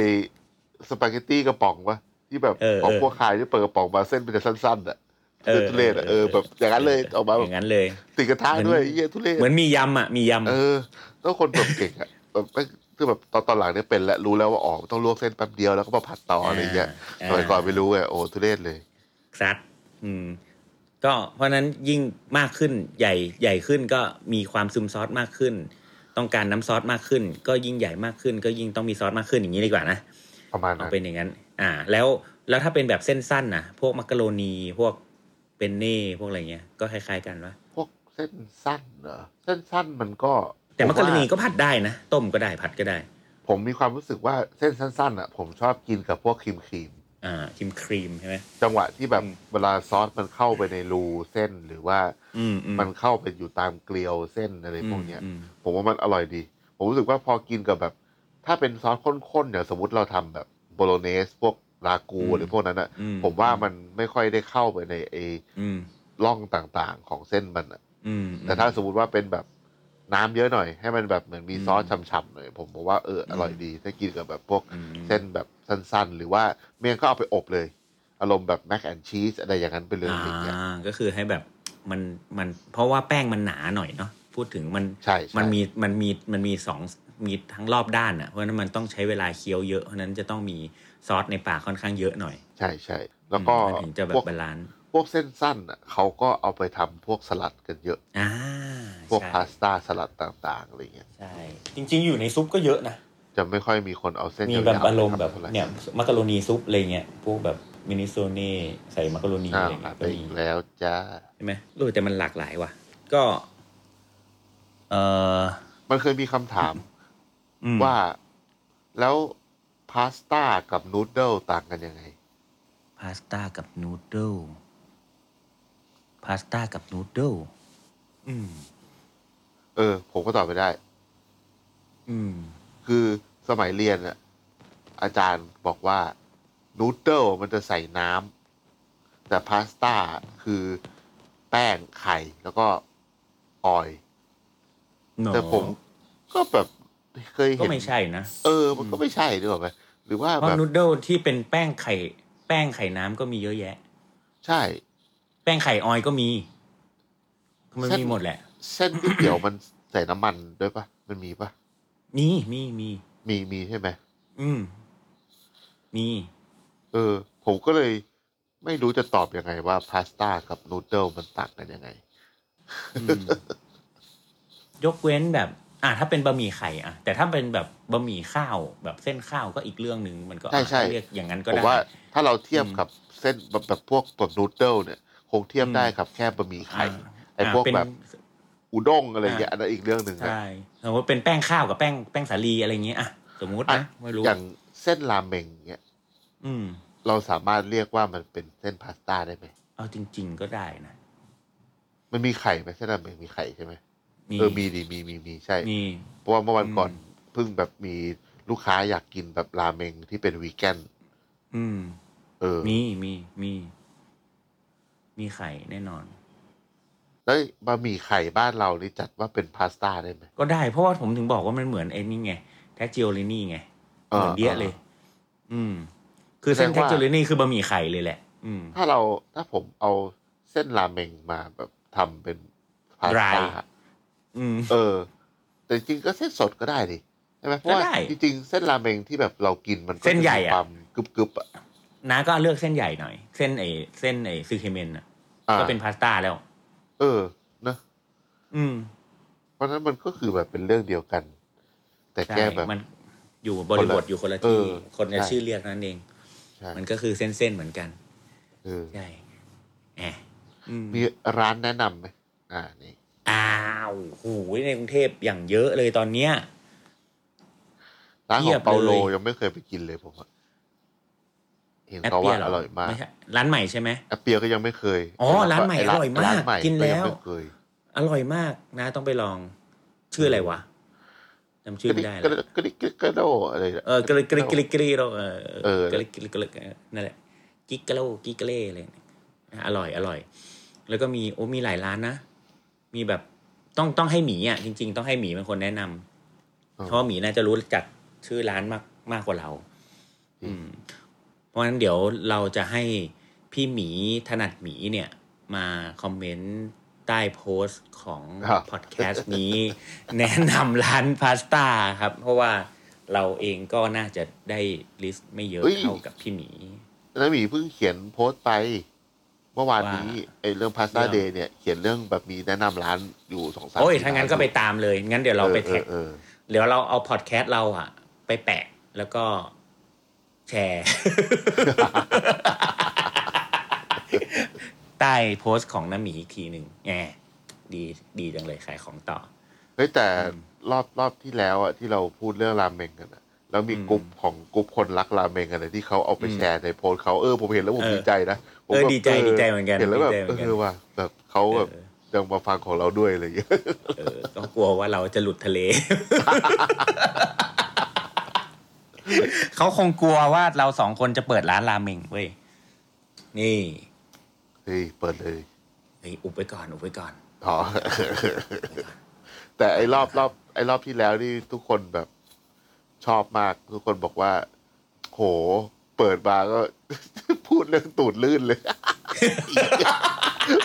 สปาเกตตี้กระป๋องวะที่แบบเออของเออพวกคายที่เปิดกระป๋องมาเส้นเป็นสั้นๆอะเออทุเรศอะเออแบบอย่างนั้นเลยออกมาอแบบย่างนั้นเลย ติดกระทะด้วยเฮี้ยทุเรศเหมือนมียำอะมียำเออต้องคนแบบเก่งอะแบบไม่คือแบบตอนตอนหลังเนี่ยเป็นแล้วรู้แล้วว่าอ๋อมันต้องลวกเส้นแป๊บเดียวแล้วก็มาผัดต่ออะไรเงี้ยอ่าสมัยก่อนไม่รู้ไงโอ้ทุเรศเลยซัดอืม ก็เพราะฉะนั้นยิ่งมากขึ้นใหญ่ใหญ่ขึ้นก็มีความซึมซอสมากขึ้น ต้องการน้ำซอสมากขึ้น ก็ยิ่งใหญ่มากขึ้น ก็ยิ่งต้องมีซอสมากขึ้นอย่างนี้ดีกว่านะประมาณเอานั้นเป็นอย่างนั้น อ่า แล้วแล้วถ้าเป็นแบบเส้นสั้นนะพวกมักกะโรนีพวกเป็นเน่พวกอะไรเงี้ยก็คล้ายๆกันวะพวกเส้นสั้นเหรอเส้นสั้นมันก็ แต่มักกะโรนีผว่าก็ผัดได้นะต้มก็ได้ผัดก็ได้ ผมมีความรู้สึกว่าเส้นสั้นๆอะ ผมชอบกินกับพวกครีมครีม อ่าครีมครีมใช่ไหมๆจังหวะที่แบบอืมเวลาซอสมันเข้าไปในรูเส้นหรือว่าอืมอืมมันเข้าไปอยู่ตามเกลียวเส้นอะไรพวกเนี้ยอืมผมว่ามันอร่อยดี ผมรู้สึกว่าพอกินกับแบบ ถ้าเป็นซอสข้นๆอย่างสมมติเราทำแบบโบโลเนสพวกรากูอืมหรือพวกนั้นอะอืผมว่ามันไม่ค่อยได้เข้าไปในไอ้อืมร่องต่างๆของเส้นมันอะอืมแต่ถ้าสมมติว่าเป็นแบบ น้ำเยอะหน่อยให้มันแบบเหมือนมีอืมซอสฉ่ำๆหน่อยผมบอกว่าเอออร่อยดีถ้ากินกับแบบพวกอืมเส้นแบบสั้นๆ หรือว่าเมียงก็เอาไปอบเลย อารมณ์แบบแม c แอนชีสอะไรอย่างนั้นไปเลยอะไรอย่างเงี้ยอ่าก็คือให้แบบมันมันเพราะว่าแป้งมันหนาหน่อยเนาะพูดถึงมันใช่ใช่มันมีมันมีมันมีสองมีทั้งรอบด้านอะเพราะฉะนั้นมันต้องใช้เวลาเคี้ยวเยอะเพราะฉะนั้นจะต้องมีซอสในปากค่อนข้างเยอะหน่อย ใช่ใช่แล้วก็อืมมันถึงจะแบพบวกบาลานซ์พ วกเส้นสั้นอะเขาก็เอาไปทำพวกสลัดกันเยอะอ่าพวกใช่พาสต้าสลัดต่าง ๆอะไรเงี้ยใช่จริง ๆ อยู่ในซุปก็เยอะนะจะไม่ค่อยมีคนเอาเส้นมียาวๆแบบอารมณ์ไปทำแบบท่ไหเนี่ยมักกะโรนีซุปอะไรเงี้ยพวกแบบมินิโซเน่ใส่มักกะโรนีอ้าอะวไรอะเงี้ยไปก็อีมีกแล้วจ้าใช่ไหมรู้แต่มันหลากหลายว่ะ ก็ เออมันเคยมีคำถามอืมว่าแล้วพาสต้ากับนูดเดิลต่างกันยังไง พาสต้ากับนูดเดิล พาสต้ากับนูดเดิลอืม เออ ผมก็ตอบไปได้ อืม คือสมัยเรียนอะอาจารย์บอกว่า นูดเดิลมันจะใส่น้ำแต่พาสต้าคือแป้งไข่แล้วก็ออยล์แต่ผมก็แบบเคยก็เห็น ไม่ใช่นะ เออ มันก็ไม่ใช่ด้วยหรอไหมหรือว่าเพราะแบบ นูดเดิลที่เป็นแป้งไข่ แป้งไข่น้ำก็มีเยอะแยะ ใช่ แป้งไข่ออยก็มีมันเส้นมีหมดแหละ เส้นก๋วยเตี๋ยวมันใส่น้ำมันด้วยปะมันมีปะมีมีมีมีมีใช่ไหมอืมมีเออ ผมก็เลยไม่รู้จะตอบยังไงว่าพาสต้ากับนูดเดิลมันต่างกันยังไงอืมยกเว้นแบบ อะถ้าเป็นบะหมี่ไข่อะ แต่ถ้าเป็นแบบบะหมี่ข้าวแบบเส้นข้าวก็อีกเรื่องหนึ่งมันก็ใช่ใช่อะเรียกอย่างนั้นก็ผมได้ว่า ถ้าเราเทียบอืมกับเส้นแบบแบบพวกแบบนูดเดิลเนี่ยค งเทียบอืมได้ครับแค่บะหมี่ไข่อ่าไอ้พวกเป็นแบบอุด้งอะไรเงี้ยอ่าอันนั้นอีกเรื่องหนึ่งนะใช่สมมติเป็นแป้งข้าวกับแป้งแป้งสาลีอะไรเงี้ยอะสมมุติอะนะไม่รู้อย่างเส้นราเมงเงี้ยอืม เราสามารถเรียกว่ามันเป็นเส้นพาสต้าได้ไหมเอาจริง ๆ ก็ได้นะมันมีไข่ไหมเส้นราเมงมีไข่ใช่ไหมมีเออมีดีมีมีมีใช่มีเพราะว่าเมื่อวันอืมก่อนเพิ่งแบบมีลูกค้าอยากกินแบบราเมงที่เป็นวีแกนอืม เออ มีมีมี มีไข่แน่นอน แล้วบะหมี่ไข่บ้านเรานี่จัดว่าเป็นพาสต้าได้ไหมก็ได้เพราะว่าผมถึงบอกว่ามันเหมือนไอ้นี่ไงแท็กจิโอลินี่ไงเออเหมือนเดียเลย อืม คือเส้นสดงแท็กว่าจิโอลินี่คือบะหมี่ไข่เลยแหละ อืม ถ้าเราถ้าผมเอาเส้นราเมงมาแบบทำเป็นพาสต้า Dry อืม เออ แต่จริงๆก็เส้นสดก็ได้ดิใช่ไหมเพราะว่าก็ได้จริงๆเส้นราเมงที่แบบเรากินมันก็เส้นใหญ่อะจมีความกรึบๆอะ น้าก็เลือกเส้นใหญ่หน่อย เส้นไอ้เส้นไอ้ซูเคเมนอะอ่าก็เป็นพาสต้าแล้ว เออนะอืม เพราะฉะนั้นมันก็คือแบบเป็นเรื่องเดียวกัน แต่ใช่แค่แบบมันอยู่บริบทอยู่คนละเอที่อคนจะใช่ชื่อเรียกนั่นเองใช่มันก็คือเส้นๆเหมือนกันเออใช่แอบอืมมีร้านแนะนำไหมอ่านี่อ้าวโหในกรุงเทพอย่างเยอะเลยตอนเนี้ยร้านเทีขยอบงเปาโลเลยยังไม่เคยไปกินเลยผมอะ เห็นแอปเขาเปีว่ายเหรออร่อยมากไใช่ร้านใหม่ใช่ไหมแอปเปียก็ยังไม่เคยอ๋อร้านใหม่ไอร่อยมากร้านใหม่กินแล้วยังไม่เคยอร่อยมากนะต้องไปลอง ชื่ออะไรวะจำชื่อไม่ได้ก็แล้วก็ก็ก็โดอะไรนี่ยเออกริกริกริกริโรเออเออกริกริกริกนั่นแหละกิกกะโลกิกกะเล่อะไรเนี่ยอร่อยอร่อย แล้วก็มีโอ้มีหลายร้านนะมีแบบต้องต้องให้หมีอะจริง ๆ ต้องให้หมีเป็นคนแนะนำเพราะว่าหมีน่าจะรู้จักชื่อร้านมากมากกว่าเรา อืมเพ ราะฉะนั้นเดี๋ยวเราจะให้พี่หมีถนัดหมีเนี่ยมาคอมเมนต์ใต้โพสต์ของครับพอดแคสต์นี้ แนะนำร้านพาสต้าครับ เพราะว่าเราเองก็น่าจะได้ list ไม่เยอะเท่ากับพี่หมีแล้วหมีเพิ่งเขียนโพสต์ไป เมื่อวานนี้ว่าไอ้เรื่องพาสต้าเรื่องเดย์เนี่ยเขียนเรื่องแบบมีแนะนำร้านอยู่สองสามโอ้ยสี่ร้าน ถ้างั้นก็ไปตามเลย งั้นเดี๋ยวเราไปอแท็อกเออเดี๋ยวเราเอาพอดแคสต์เราอะไปแปะแล้วก็ แชร์ใต้โพสต์ของน้าหมีอีกทีหนึ่งแงดีดีจังเลยขายของต่อ เฮ้ยแต่อืมรอบรอบที่แล้วอะที่เราพูดเรื่องราเมงกันอะแล้วมีอืมกลุ่มของกลุ่มคนรักราเมงกันอะที่เขาเอาไปอืมแชร์ในโพสต์เขาเออผมเห็นแล้วผมเออดีใจนะผมเออแบบดีใจดีใจเหมือนกันเห็นแล้วแบบดีใจเหมือนกันเออว่ะแบบเขาแบบเออยังมาฟังของเราด้วยอะไรอย่างเงี้ยเออก็กลัวว่าเราจะหลุดทะเล เขาคงกลัวว่าเราสองคนจะเปิดร้านราเมงเว้ยนี่เฮ้ยเปิดเลยเฮ้ยอุบไว้ก่อนอุบไว้ก่อนอ๋อแต่ไอ้รอบรอบไอ้รอบที่แล้วนี่ทุกคนแบบชอบมาก ทุกคนบอกว่า โห เปิดมาก็ พูดเรื่องตูดลื่นเลย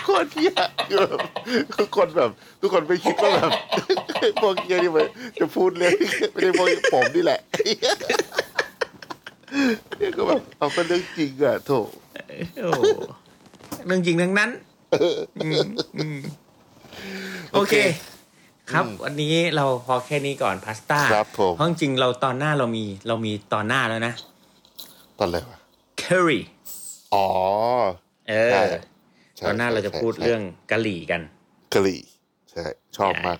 โคตรเที่ยคือแบบทุกคนแบบ ทุกคนไม่คิดว่าแบบพวกเนี้ยนี่มันจะพูดเรื่องไม่ได้พวกผมนี่แหละเนี่ยก็แบบเอาเป็นเรื่องจริงอะโถโอ้เรื่องจริงทั้งนั้นมอืมโอเค ครับ วันนี้เราพอแค่นี้ก่อนพาสต้าครับผมเพราะจริงๆเราตอนหน้าเรามีเรามีตอนหน้าแล้วนะ ตอนอะไรวะ curry อ๋อ เอใช่อใช่ ตอนหน้าเราจะใช่พูดใช่เรื่องกะหรี่กันกะหรี่ใช่ชอบมาก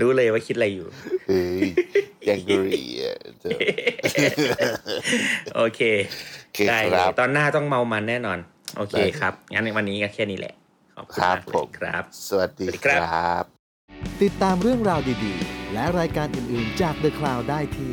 รู้เลยว่าคิดอะไรอยู่เฮ้ยแกงกะหรี่อะเจอโอเคโอเคได้คเลรัยบตอนหน้าต้องเมามันแน่นอน โอเคได้ครับ งั้นวันนี้ก็แค่นี้แหละ ขอบคุณครับมากเลผยมครับ สวัสดีสวัสดีคครัรับ ติดตามเรื่องราวดีๆ และรายการอื่นๆจาก The Cloud ได้ที่